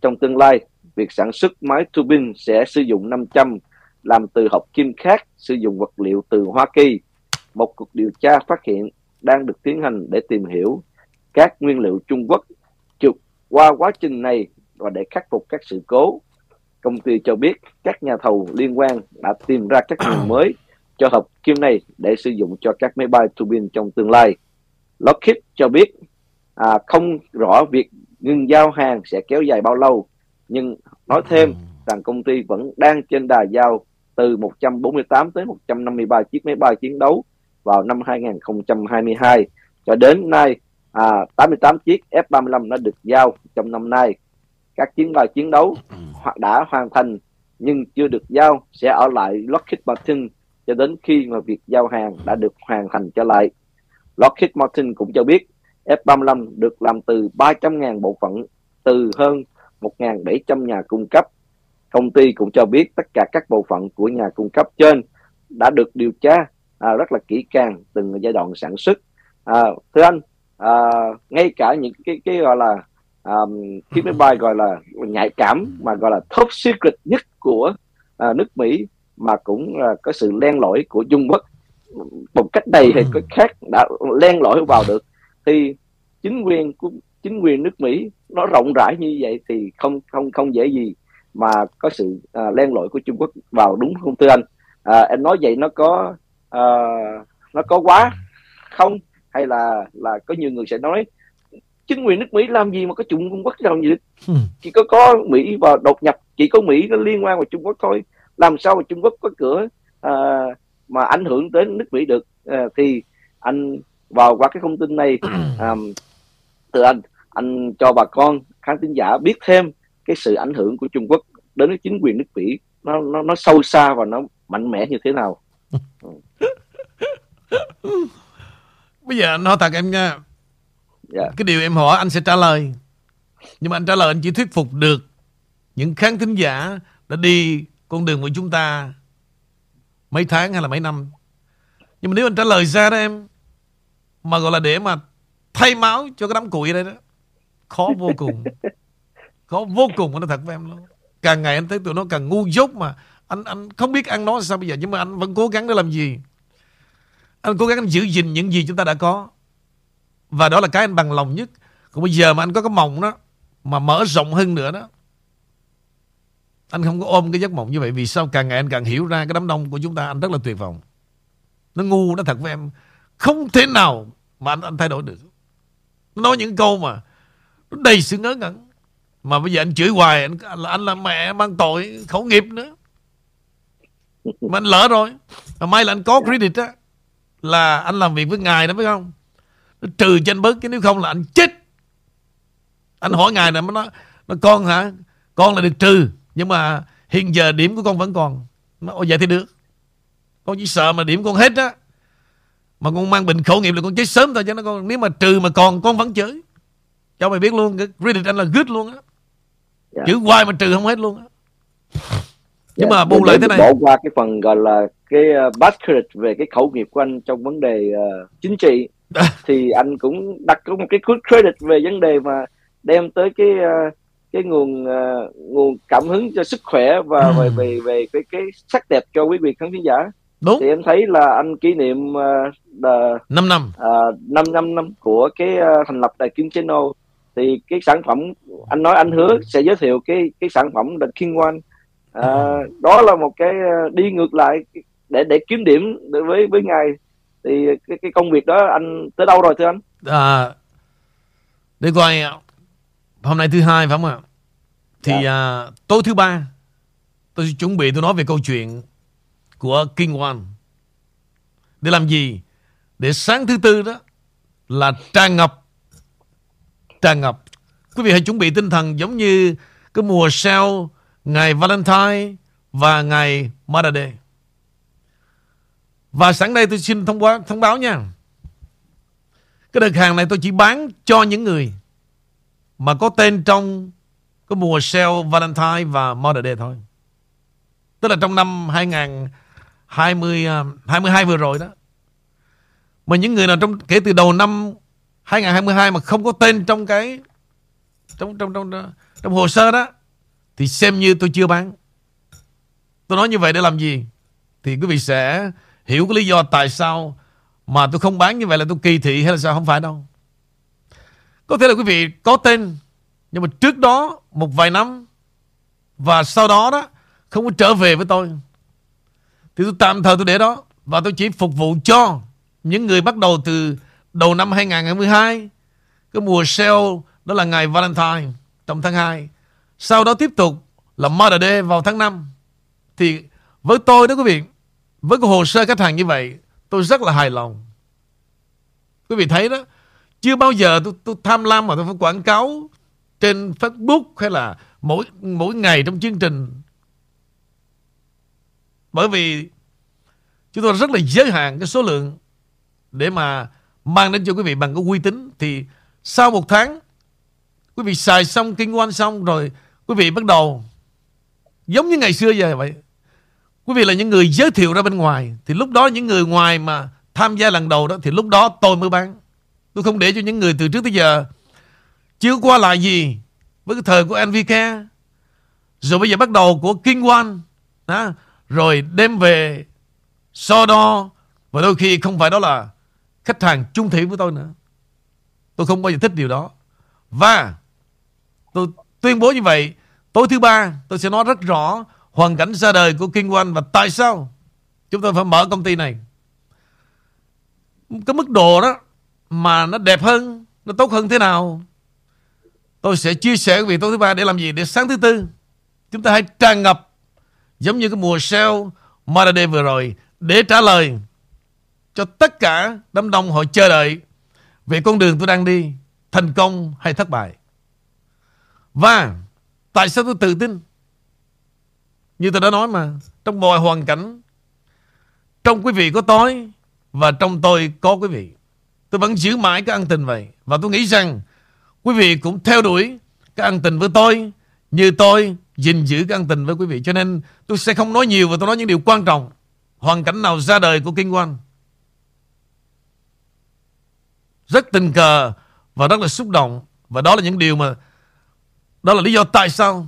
trong tương lai, việc sản xuất máy turbine sẽ sử dụng 500 làm từ hợp kim khác sử dụng vật liệu từ Hoa Kỳ. Một cuộc điều tra phát hiện đang được tiến hành để tìm hiểu các nguyên liệu Trung Quốc chụp qua quá trình này và để khắc phục các sự cố. Công ty cho biết các nhà thầu liên quan đã tìm ra các nguồn [COUGHS] mới cho hợp kim này để sử dụng cho các máy bay turbine trong tương lai. Lockheed cho biết à, không rõ việc ngừng giao hàng sẽ kéo dài bao lâu, nhưng nói thêm rằng công ty vẫn đang trên đà giao từ 148 tới 153 chiếc máy bay chiến đấu vào năm 2022 cho đến nay à, 88 chiếc F-35 đã được giao trong năm nay. Các chiến bay chiến đấu hoặc đã hoàn thành nhưng chưa được giao sẽ ở lại Lockheed Martin cho đến khi mà việc giao hàng đã được hoàn thành trở lại. Lockheed Martin cũng cho biết F-35 được làm từ 300.000 bộ phận từ hơn 1.700 nhà cung cấp. Công ty cũng cho biết tất cả các bộ phận của nhà cung cấp trên đã được điều tra à, rất là kỹ càng từng giai đoạn sản xuất. À, thưa anh, à, ngay cả những cái cái gọi là um, chiếc máy bay gọi là nhạy cảm mà gọi là top secret nhất của uh, nước Mỹ mà cũng uh, có sự len lỏi của Trung Quốc. Một cách này hay cách khác đã len lỏi vào được. Thì chính quyền của chính quyền nước Mỹ nó rộng rãi như vậy thì không không không dễ gì mà có sự uh, len lỏi của Trung Quốc vào đúng không thưa anh? À, em nói vậy nó có uh, nó có quá không? Hay là là có nhiều người sẽ nói chính quyền nước Mỹ làm gì mà có Trung Quốc làm gì chỉ có có Mỹ và đột nhập chỉ có Mỹ nó liên quan vào Trung Quốc thôi. Làm sao mà Trung Quốc có cửa à, mà ảnh hưởng tới nước Mỹ được? À, thì anh vào qua cái thông tin này [CLEARS THROAT] à, từ anh anh cho bà con khán thính giả biết thêm cái sự ảnh hưởng của Trung Quốc đến với chính quyền nước Mỹ. Nó nó nó sâu xa và nó mạnh mẽ như thế nào? [LAUGHS] Bây giờ nói thật em nha yeah. cái điều em hỏi anh sẽ trả lời. Nhưng mà anh trả lời anh chỉ thuyết phục được những khán thính giả đã đi con đường của chúng ta mấy tháng hay là mấy năm. Nhưng mà nếu anh trả lời ra đó em mà gọi là để mà thay máu cho cái đám củi đây đó khó vô cùng. [LAUGHS] Khó vô cùng nó thật với em luôn. Càng ngày anh thấy tụi nó càng ngu dốt mà. Anh anh không biết ăn nó sao bây giờ nhưng mà anh vẫn cố gắng để làm gì. Anh cố gắng giữ gìn những gì chúng ta đã có và đó là cái anh bằng lòng nhất. Còn bây giờ mà anh có cái mộng đó mà mở rộng hơn nữa đó anh không có ôm cái giấc mộng như vậy. Vì sao? Càng ngày anh càng hiểu ra cái đám đông của chúng ta anh rất là tuyệt vọng. Nó ngu nó thật với em. Không thể nào mà anh, anh thay đổi được. Nó nói những câu mà nó đầy sự ngớ ngẩn. Mà bây giờ anh chửi hoài anh, anh là mẹ mang tội khẩu nghiệp nữa. Mà anh lỡ rồi. Mà may là anh có credit á là anh làm việc với ngài đó phải không? Trừ cho anh bớt cái nếu không là anh chết. Anh hỏi ngài này nó nói nó con hả? Con là được trừ nhưng mà hiện giờ điểm của con vẫn còn. Nó ôi vậy thì được. Con chỉ sợ mà điểm con hết á. Mà con mang bệnh khẩu nghiệp là con chết sớm thôi chứ nó con nếu mà trừ mà còn con vẫn chửi. Cho mày biết luôn cái credit anh là good luôn á. Yeah. Dạ. chữ hoài mà trừ không hết luôn á. Nhưng yeah. mà bù lại thế này. bỏ qua cái phần gọi là cái uh, bad credit về cái khẩu nghiệp của anh trong vấn đề uh, chính trị thì anh cũng đặt có một cái good credit về vấn đề mà đem tới cái uh, cái nguồn uh, nguồn cảm hứng cho sức khỏe và ừ. về về về cái cái sắc đẹp cho quý vị khán thính giả. Đúng. thì em thấy là anh kỷ niệm uh, the, 5 năm. uh, 5 năm năm của cái uh, thành lập đài Kim Channel. Thì cái sản phẩm anh nói anh hứa sẽ giới thiệu cái cái sản phẩm The King One. Uh, đó là một cái uh, đi ngược lại để để kiếm điểm với với ngài thì cái cái công việc đó anh tới đâu rồi thưa anh? À, để coi hôm nay thứ hai phải không ạ? Thì dạ. uh, tối thứ ba tôi chuẩn bị tôi nói về câu chuyện của King One để làm gì? Để sáng thứ tư đó là tràn ngập. Tràn ngập. Quý vị hãy chuẩn bị tinh thần giống như cái mùa sale ngày Valentine và ngày Mother's Day và sẵn đây tôi xin thông báo, thông báo nha. Cái đợt hàng này tôi chỉ bán cho những người mà có tên trong cái mùa sale Valentine và Mother Day thôi. Tức là trong năm 2020 22 à, vừa rồi đó. Mà những người nào trong kể từ đầu năm 2022 mà không có tên trong cái trong trong trong trong, trong hồ sơ đó thì xem như tôi chưa bán. Tôi nói như vậy để làm gì? Thì quý vị sẽ hiểu cái lý do tại sao mà tôi không bán như vậy là tôi kỳ thị hay là sao không phải đâu. Có thể là quý vị có tên, nhưng mà trước đó một vài năm và sau đó đó, không có trở về với tôi. Thì tôi tạm thời tôi để đó và tôi chỉ phục vụ cho những người bắt đầu từ đầu năm 2022 cái mùa sale đó là ngày Valentine, trong tháng 2. Sau đó tiếp tục là Mother Day vào tháng 5. Thì với tôi đó quý vị với cái hồ sơ khách hàng như vậy Tôi rất là hài lòng. Quý vị thấy đó Chưa bao giờ tôi, tôi tham lam mà tôi phải quảng cáo Trên Facebook Hay là mỗi mỗi ngày trong chương trình. Bởi vì Chúng tôi rất là giới hạn cái số lượng Để mà Mang đến cho quý vị bằng cái uy tín. Thì sau một tháng Quý vị xài xong kinh doanh xong rồi Quý vị bắt đầu Giống như ngày xưa giờ vậy. Quý vị là những người giới thiệu ra bên ngoài Thì lúc đó những người ngoài mà tham gia lần đầu đó Thì lúc đó tôi mới bán. Tôi không để cho những người từ trước tới giờ Chưa qua lại gì Với cái thời của NVK Rồi bây giờ bắt đầu của King One đó, Rồi đem về So đo Và đôi khi không phải đó là Khách hàng trung thủy với tôi nữa. Tôi không bao giờ thích điều đó. Và Tôi tuyên bố như vậy Tối thứ ba tôi sẽ nói rất rõ hoàn cảnh ra đời của Kinh doanh và tại sao chúng tôi phải mở công ty này. Cái mức độ đó mà nó đẹp hơn, nó tốt hơn thế nào. Tôi sẽ chia sẻ với tối thứ ba để làm gì? Để sáng thứ tư chúng ta hãy tràn ngập giống như cái mùa sale Mother vừa rồi để trả lời cho tất cả đám đông họ chờ đợi về con đường tôi đang đi thành công hay thất bại. Và tại sao tôi tự tin? Như tôi đã nói mà, Trong mọi hoàn cảnh, Trong quý vị có tôi Và trong tôi có quý vị. Tôi vẫn giữ mãi cái ân tình vậy. Và tôi nghĩ rằng Quý vị cũng theo đuổi cái ân tình với tôi Như tôi gìn giữ cái ân tình với quý vị. Cho nên tôi sẽ không nói nhiều Và tôi nói những điều quan trọng. Hoàn cảnh nào ra đời của Kinh Quang rất tình cờ và rất là xúc động. Và đó là những điều mà, đó là lý do tại sao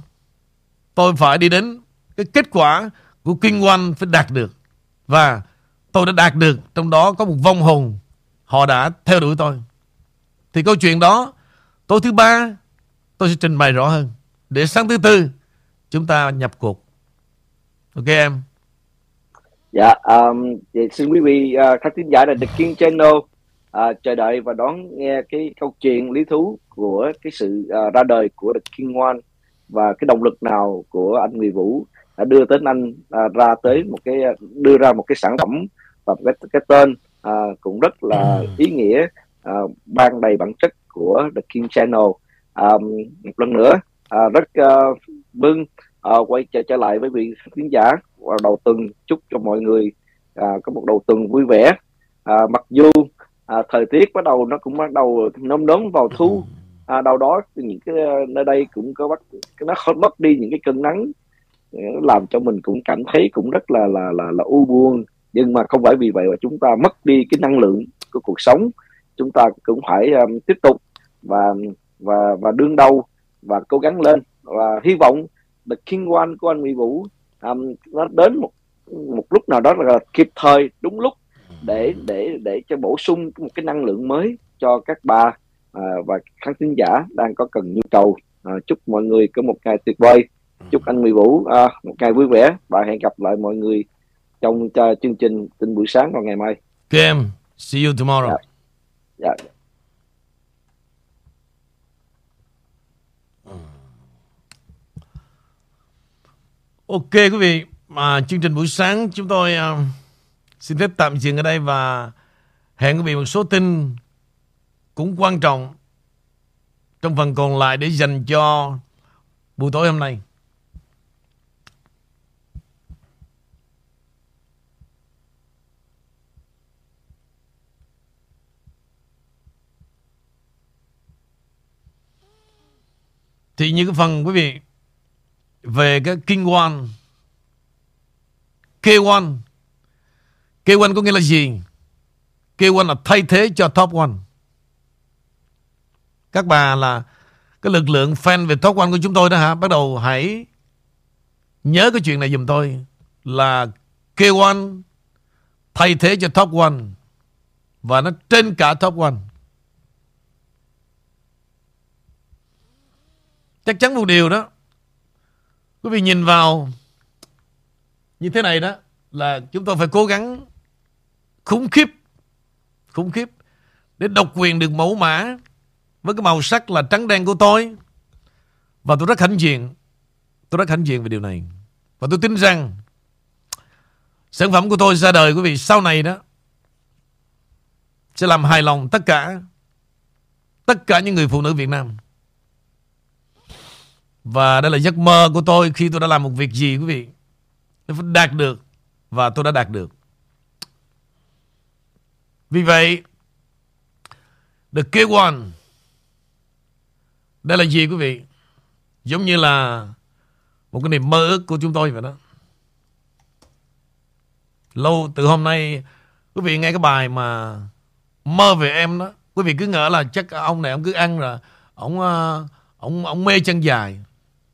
tôi phải đi đến cái kết quả của kinh doanh phải đạt được. Và tôi đã đạt được, trong đó có một vong hồn họ đã theo đuổi tôi. Thì câu chuyện đó tối thứ ba tôi sẽ trình bày rõ hơn. Để sáng thứ tư chúng ta nhập cuộc. Ok em? Dạ, um, xin quý vị uh, khán thính giả là The King Channel uh, chờ đợi và đón nghe cái câu chuyện lý thú của cái sự uh, ra đời của The King One và cái động lực nào của anh Nguyễn Vũ đã đưa tới anh uh, ra tới một cái đưa ra một cái sản phẩm và cái cái tên uh, cũng rất là ý nghĩa uh, ban đầy bản chất của The King Channel. Um, một lần nữa uh, rất uh, mừng uh, quay trở, trở lại với vị khán giả vào đầu tuần. Chúc cho mọi người uh, có một đầu tuần vui vẻ. Uh, mặc dù uh, thời tiết bắt đầu nó cũng bắt đầu nôm nớm vào thu. À, đâu đó những cái nơi đây cũng có bắt nó mất đi những cái cơn nắng làm cho mình cũng cảm thấy cũng rất là là là là u buồn. Nhưng mà không phải vì vậy mà chúng ta mất đi cái năng lượng của cuộc sống. Chúng ta cũng phải um, tiếp tục và và và đương đầu và cố gắng lên. Và hy vọng The King One của anh Mỹ Vũ um, nó đến một một lúc nào đó là kịp thời đúng lúc để để để cho bổ sung một cái năng lượng mới cho các bà à, và khán thính giả đang có cần nhu cầu. À, chúc mọi người có một ngày tuyệt vời chúc anh Mỹ Vũ à, một ngày vui vẻ và hẹn gặp lại mọi người trong uh, chương trình tin buổi sáng vào ngày mai. Kim, see you tomorrow. Dạ. dạ. Ok quý vị, mà chương trình buổi sáng chúng tôi uh, xin phép tạm dừng ở đây và hẹn quý vị một số tin cũng quan trọng trong phần còn lại để dành cho buổi tối hôm nay. Thì như cái phần quý vị, về cái King One K1 K1 có nghĩa là gì? K1 là thay thế cho Top 1 Các bà là cái lực lượng fan về Top 1 của chúng tôi đó hả? Bắt đầu hãy nhớ cái chuyện này giùm tôi. Là K1 thay thế cho Top 1 và nó trên cả Top 1 Chắc chắn một điều đó. Quý vị nhìn vào như thế này đó, là chúng tôi phải cố gắng khủng khiếp khủng khiếp để độc quyền được mẫu mã với cái màu sắc là trắng đen của tôi. Và tôi rất hãnh diện, tôi rất hãnh diện về điều này. Và tôi tin rằng sản phẩm của tôi ra đời, quý vị, sau này đó, sẽ làm hài lòng tất cả tất cả những người phụ nữ Việt Nam và đây là giấc mơ của tôi khi tôi đã làm một việc gì quý vị. Tôi phải đạt được. Và tôi đã đạt được. Vì vậy, The key one, Đây là gì quý vị? Giống như là một cái niềm mơ ước của chúng tôi vậy đó. Lâu từ hôm nay quý vị nghe cái bài mà mơ về em đó. Quý vị cứ ngỡ là chắc ông này ông cứ ăn rồi ông ờ, ông ông mê chân dài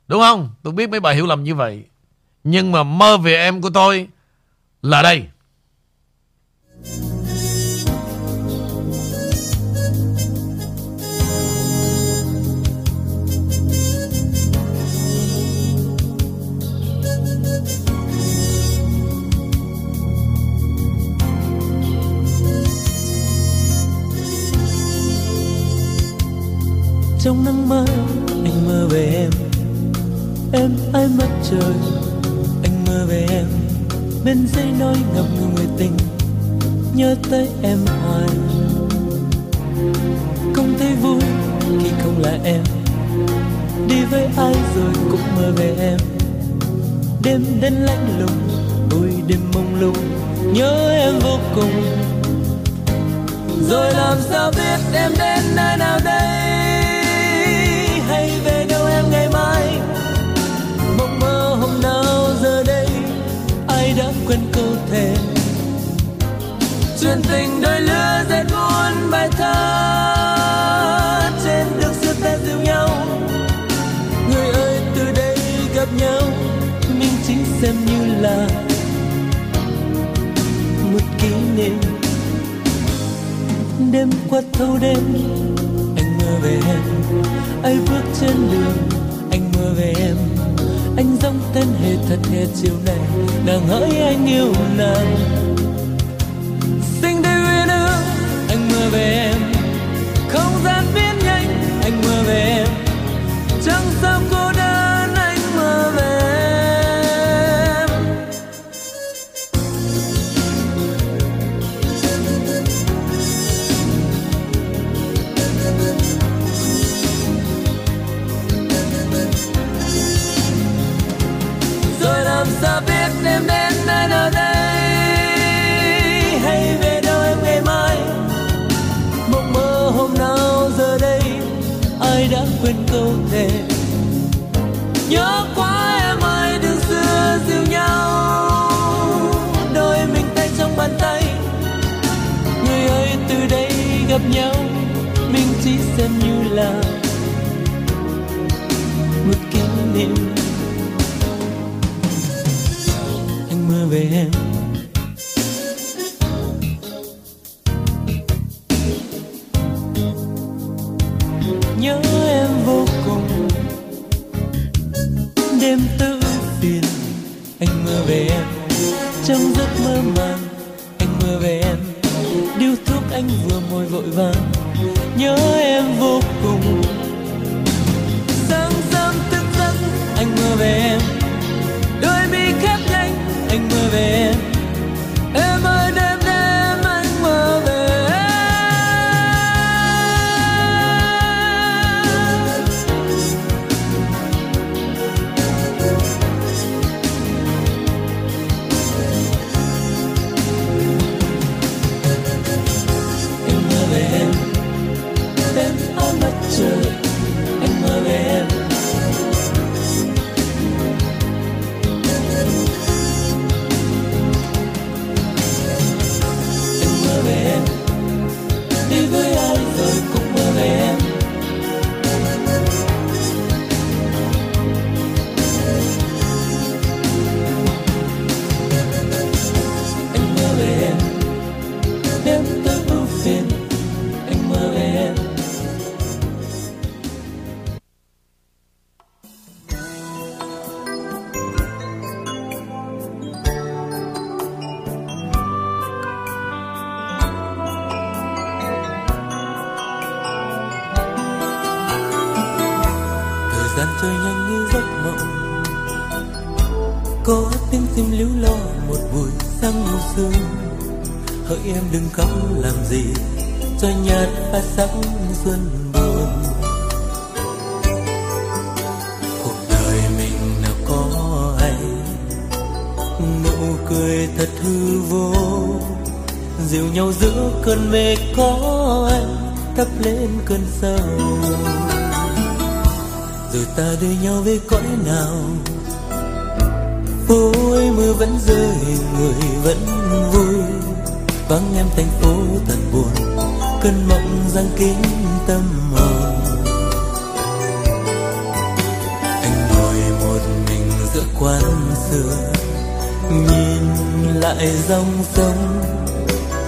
Đúng không? Tôi biết mấy bà hiểu lầm như vậy. Nhưng mà mơ về em của tôi là đây. trong nắng mơ, anh mơ về em em ai mất trời. Anh mơ về em, bên dây nói ngập ngừng người tình. Nhớ tới em hoài. Không thấy vui khi không là em. Đi với ai rồi cũng mơ về em. Đêm đến lạnh lùng vui đêm mông lung. Nhớ em vô cùng. Rồi làm sao biết em đến nơi nào đây? thề chuyện tình đôi lứa dệt muôn bài thơ trên đường xưa ta yêu nhau. Người ơi, từ đây gặp nhau, mình chính xem như là một kỷ niệm. Đêm qua thâu đêm, anh mơ về em. Ai bước trên đường, anh mơ về em anh giống tên hề thật hề chiều này nàng hỡi anh yêu nàng. Xinh đây uyên ương anh mơ về em. Không gian biến nhanh, anh mơ về em. Trăng sao môi nào. Ôi, mưa vẫn rơi, người vẫn vui. Vắng em thành phố thật buồn, cơn mộng giăng kín tâm hồn. Anh ngồi một mình giữa quán xưa nhìn lại dòng sông.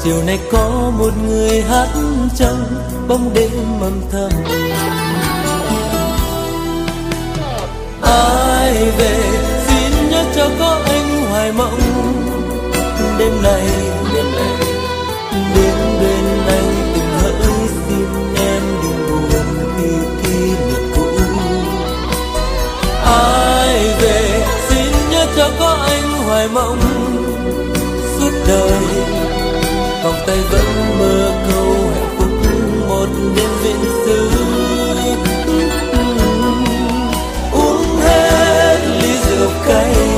Chiều nay có một người hát trong bóng đêm âm thầm ai về xin nhớ cho có anh hoài mộng. Đêm này đêm này đến bên anh từng hỡi xin em đừng buồn khi kỷ niệm cũ. Ai về xin nhớ cho có anh hoài mộng. Suốt đời, vòng tay vẫn mơ câu hạnh phúc. Một đêm viễn xưa. say